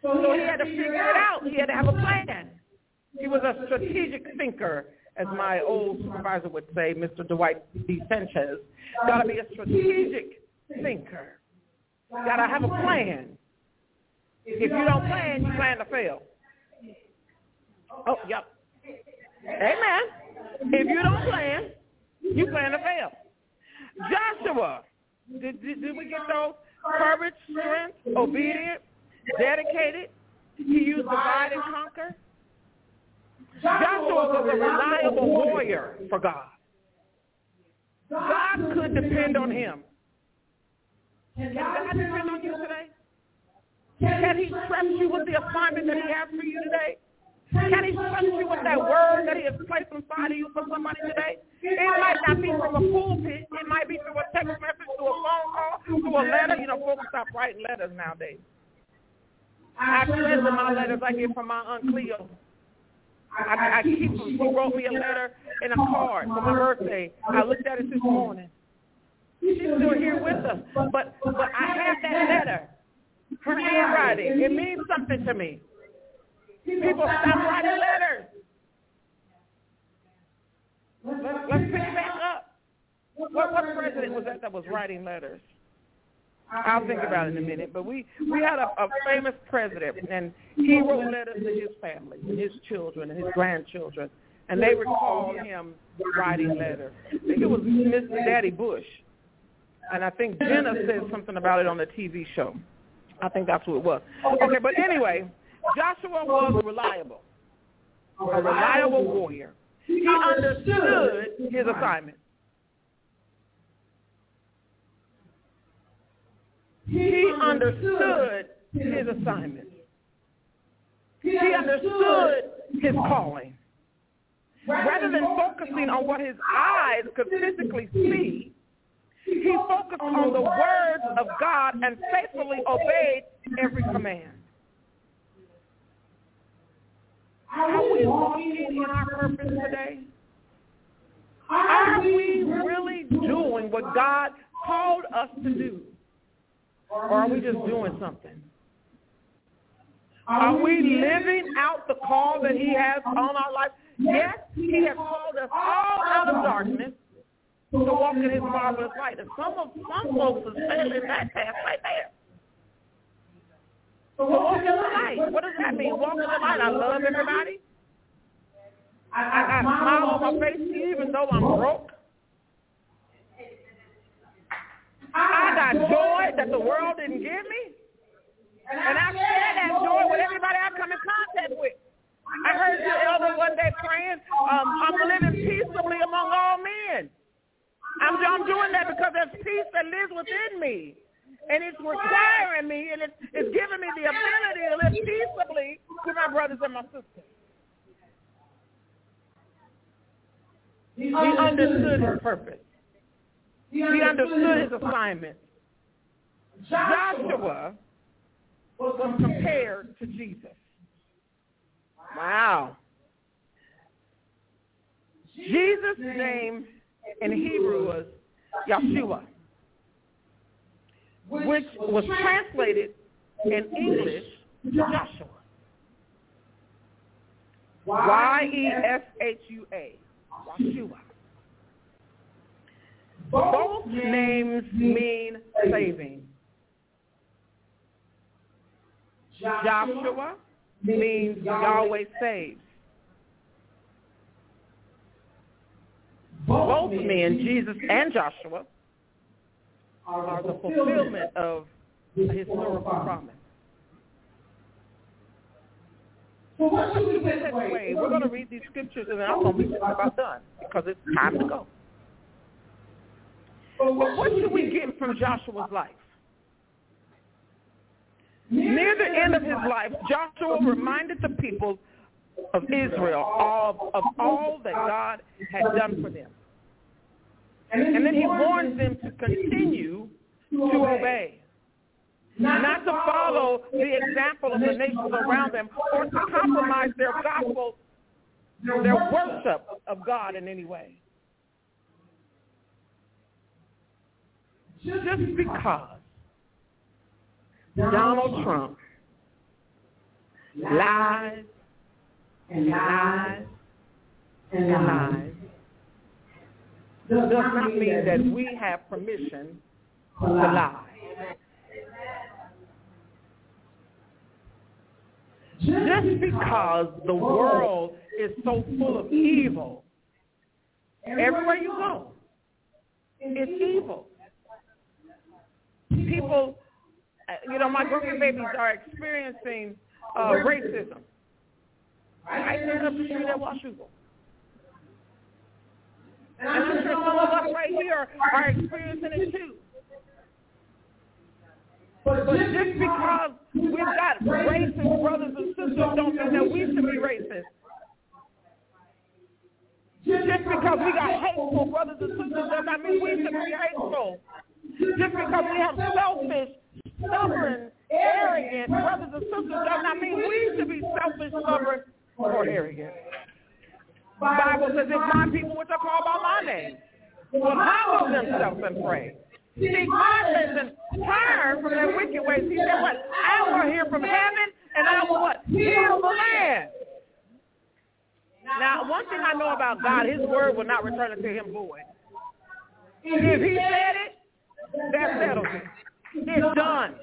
So he had to figure it out. He had to have a plan. He was a strategic thinker, as my old supervisor would say, Mr. Dwight D. Sanchez. Got to be a strategic thinker. Got to have a plan. If you don't plan, you plan to fail. Oh, yep. Amen. If you don't plan, you plan to fail. Joshua, did, did, did we get those? Courage, strength, obedient, dedicated. He used divide and conquer. Joshua was a reliable warrior for God. God could depend on him. Can God depend on you today? Can he trust you with the assignment that he has for you today? Can he trust you with that word that he has placed inside of you for somebody today? It might not be from a pulpit. It might be through a text message, through a phone call, through a letter. You know, folks stop writing letters nowadays. I treasure my letters I get from my Aunt Cleo. I, I keep them. She wrote me a letter and a card for my birthday. I looked at it this morning. She's still here with us. But but I have that letter. Her handwriting. It means something to me. People stop writing letters. Let's, pick it back up. What, what president was that that was writing letters? I'll think about it in a minute. But we we had a, a famous president, and he wrote letters to his family, and his children, and his grandchildren, and they recall him writing letters. I think it was Mr. Daddy Bush, and I think Jenna said something about it on the TV show. I think that's who it was. Okay, but anyway, Joshua was reliable, a reliable warrior. He understood his assignment. He understood his assignment. He understood his calling. Rather than focusing on what his eyes could physically see, he focused on the words of God and faithfully obeyed every command. Are we walking in our purpose today? Are we really doing what God called us to do? Or are we just doing something? Are we living out the call that he has on our life? Yes, he has called us all out of darkness to walk in his marvelous light. And some of some folks are failing that path right there. Walk in the light. What does that mean? Walk in the light. I love everybody. I, I smile on my face even though I'm broke. I got joy that the world didn't give me. And I share that joy with everybody I come in contact with. I heard the elder one day praying, um, I'm living peaceably among all men. I'm, I'm doing that because there's peace that lives within me. And it's requiring me and it's, it's giving me the ability to live peaceably with my brothers and my sisters. He understood his purpose. He understood his assignment. Joshua was compared to Jesus. Wow. Jesus' name in Hebrew was Yeshua, which was translated in English Joshua. Y-E-S-H-U-A, Yeshua. Both names mean saving. Joshua means Yahweh saves. Both men, Jesus and Joshua, are the fulfillment of a historical promise. So what should we take away? We're going to read these scriptures and then I'm going to be about done because it's time to go. But what should we get from Joshua's life? Near the end of his life, Joshua reminded the people of Israel of, of all that God had done for them. And then he warns them to continue to obey, not to follow the example of the nations around them or to compromise their gospel, their worship of God in any way. Just because Donald Trump lies and lies. and lies does not mean that we have permission to lie. Just because the world is so full of evil, everywhere you go, it's evil. People, you know, my grandbabies are experiencing uh, racism. Right there up the street at Washougal. And I'm sure some of us right here are experiencing it too. But just because we've got racist brothers and sisters don't mean that we should be racist. Just because we got hateful brothers and sisters does not mean we should be hateful. Just because we have selfish, stubborn, arrogant brothers and sisters does not mean we should be selfish, stubborn, or arrogant. Bible says if my people which are called by my name will humble themselves and pray. See, God says and turn from their wicked ways. He said what? I will hear from heaven and I will what? Heal the land. Now, one thing I know about God, his word will not return unto him void. If he said it, that settles it. It's done.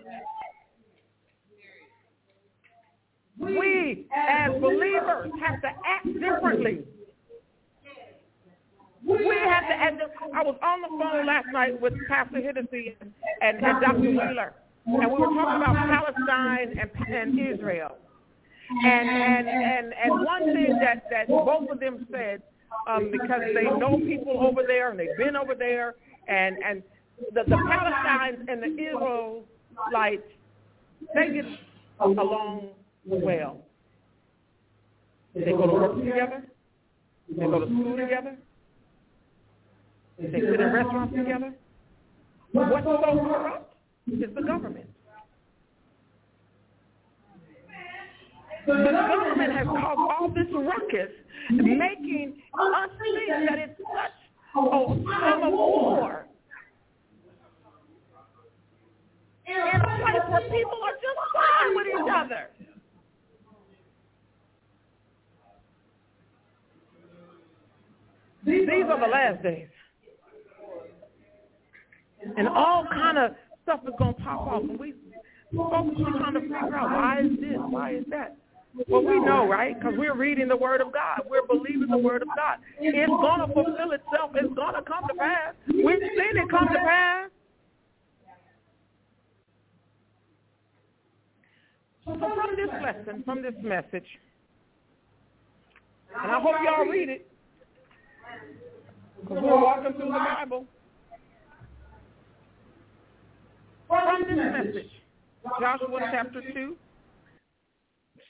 We, as believers, have to act differently the, and the, I was on the phone last night with Pastor Hennessy and, and, and Dr. Wheeler, and we were talking about Palestine and, and Israel. And, and and and one thing that that both of them said, um, because they know people over there and they've been over there, and and the the Palestinians and the Israelites, they get along well. They go to work together. They go to school together. They sit in restaurants together. What's so corrupt is the government. The government has caused all this ruckus, making us think that it's such a time of war. In a place where people are just fine with each other. These are the last days. And all kind of stuff is going to pop off. And we folks are trying to figure out why is this, why is that. Well, we know, right? Because we're reading the Word of God. We're believing the Word of God. It's going to fulfill itself. It's going to come to pass. We've seen it come to pass. So from this lesson, from this message, and I hope y'all read it, because we're walking through the Bible. From this message, Joshua chapter 2,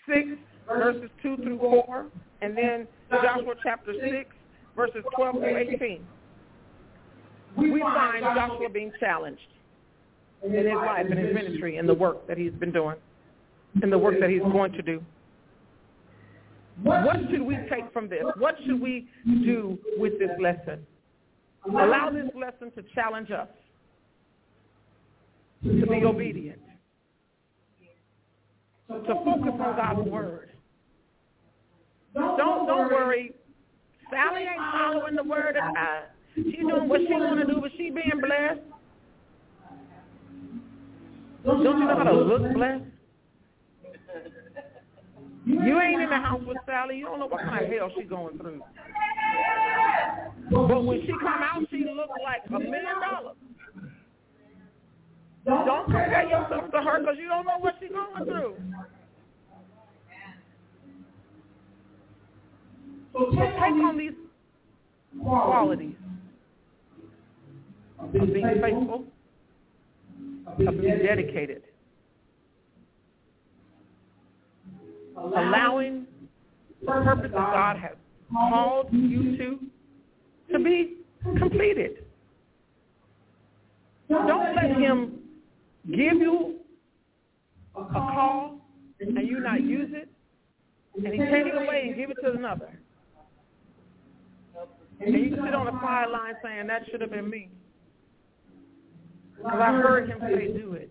6, verses 2 through 4, and then Joshua chapter 6, verses 12 through 18. We find Joshua being challenged in his life and his ministry and the work that he's been doing and the work that he's going to do. What should we take from this? What should we do with this lesson? Allow this lesson to challenge us to be obedient, to focus on God's word. Don't don't worry. Sally ain't following the word of God. She's doing what she want to do, but she being blessed. Don't you know how to look blessed? You ain't in the house with Sally. You don't know what kind of hell she's going through. But when she come out, she look like a million dollars. Don't compare yourself to her because you don't know what she's going through. So take on these qualities of being faithful, of being dedicated, allowing the purpose that God has called you to to be completed. Don't let him give you a call and you not use it, and he take it away and give it to another. And you sit on the sideline saying, that should have been me. Because I heard him say, do it.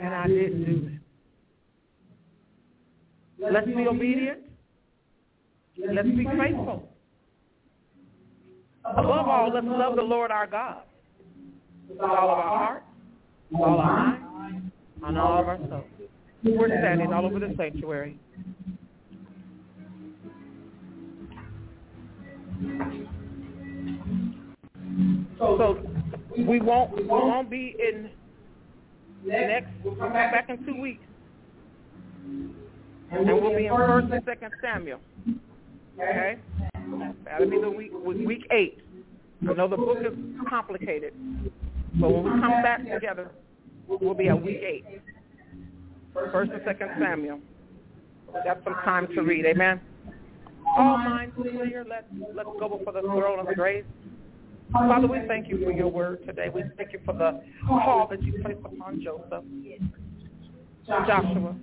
And I didn't do it. Let's be obedient. Let's be faithful. Above all, let's love the Lord our God with all of our heart, all our mind, and all of our soul. We're standing all over the sanctuary. So we won't we won't be in next. We'll come back in two weeks, and we'll be in First and Second Samuel. Okay, that'll be the week week eight. I know the book is complicated, but when we come back together, we'll be at week eight. First and Second Samuel. Got some time to read. Amen. All minds clear. Let's let's go before the throne of grace. Father, we thank you for your word today. We thank you for the call that you placed upon Joseph, Joshua.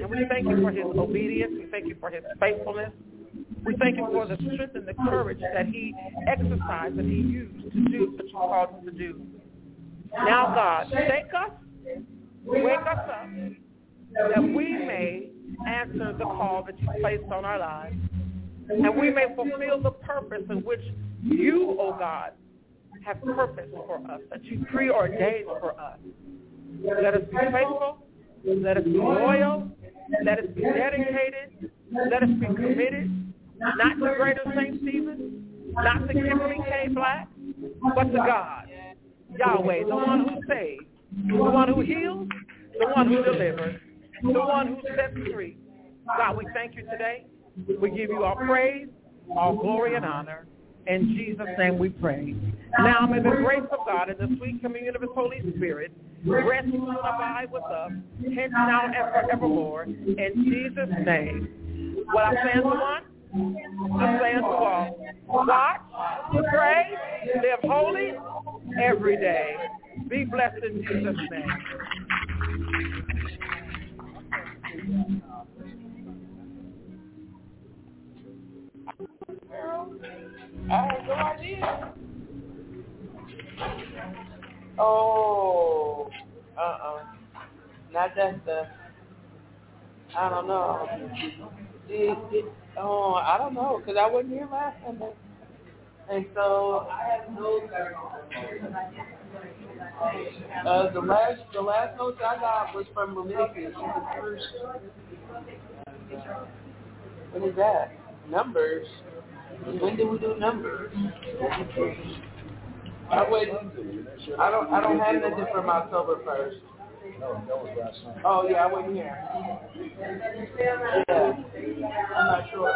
And we thank you for his obedience. We thank you for his faithfulness. We thank you for the strength and the courage that he exercised and he used to do what you called him to do. Now, God, shake us, wake us up, that we may answer the call that you placed on our lives, and we may fulfill the purpose in which you, O oh God, have purpose for us, that you preordained for us. Let us be faithful. Let us be loyal. Let us be dedicated. Let us be committed, not to greater St. Stephen, not to Kimberly K. Black, but to God, Yahweh, the one who saves, the one who heals, the one who delivers, the one who sets free. God, we thank you today. We give you all praise, all glory and honor. In Jesus' name we pray. Now may the grace of God and the sweet communion of his Holy Spirit rest and abide with us, hence now and forevermore. In Jesus' name. What I'm saying to one, I'm saying to all. Watch, pray, live holy every day. Be blessed in Jesus' name. Oh, uh-uh. Not that stuff. I don't know. Did, did, oh, I don't know, because I wasn't here last Sunday. And so uh, the last the last notes I got was from Leviticus, the first. What is that? Numbers. When did we do numbers? I would. I don't. I don't have nothing from October first. Oh yeah, I wasn't here. Yeah, I'm not sure.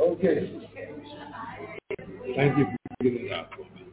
Okay. Thank you for getting it out for me.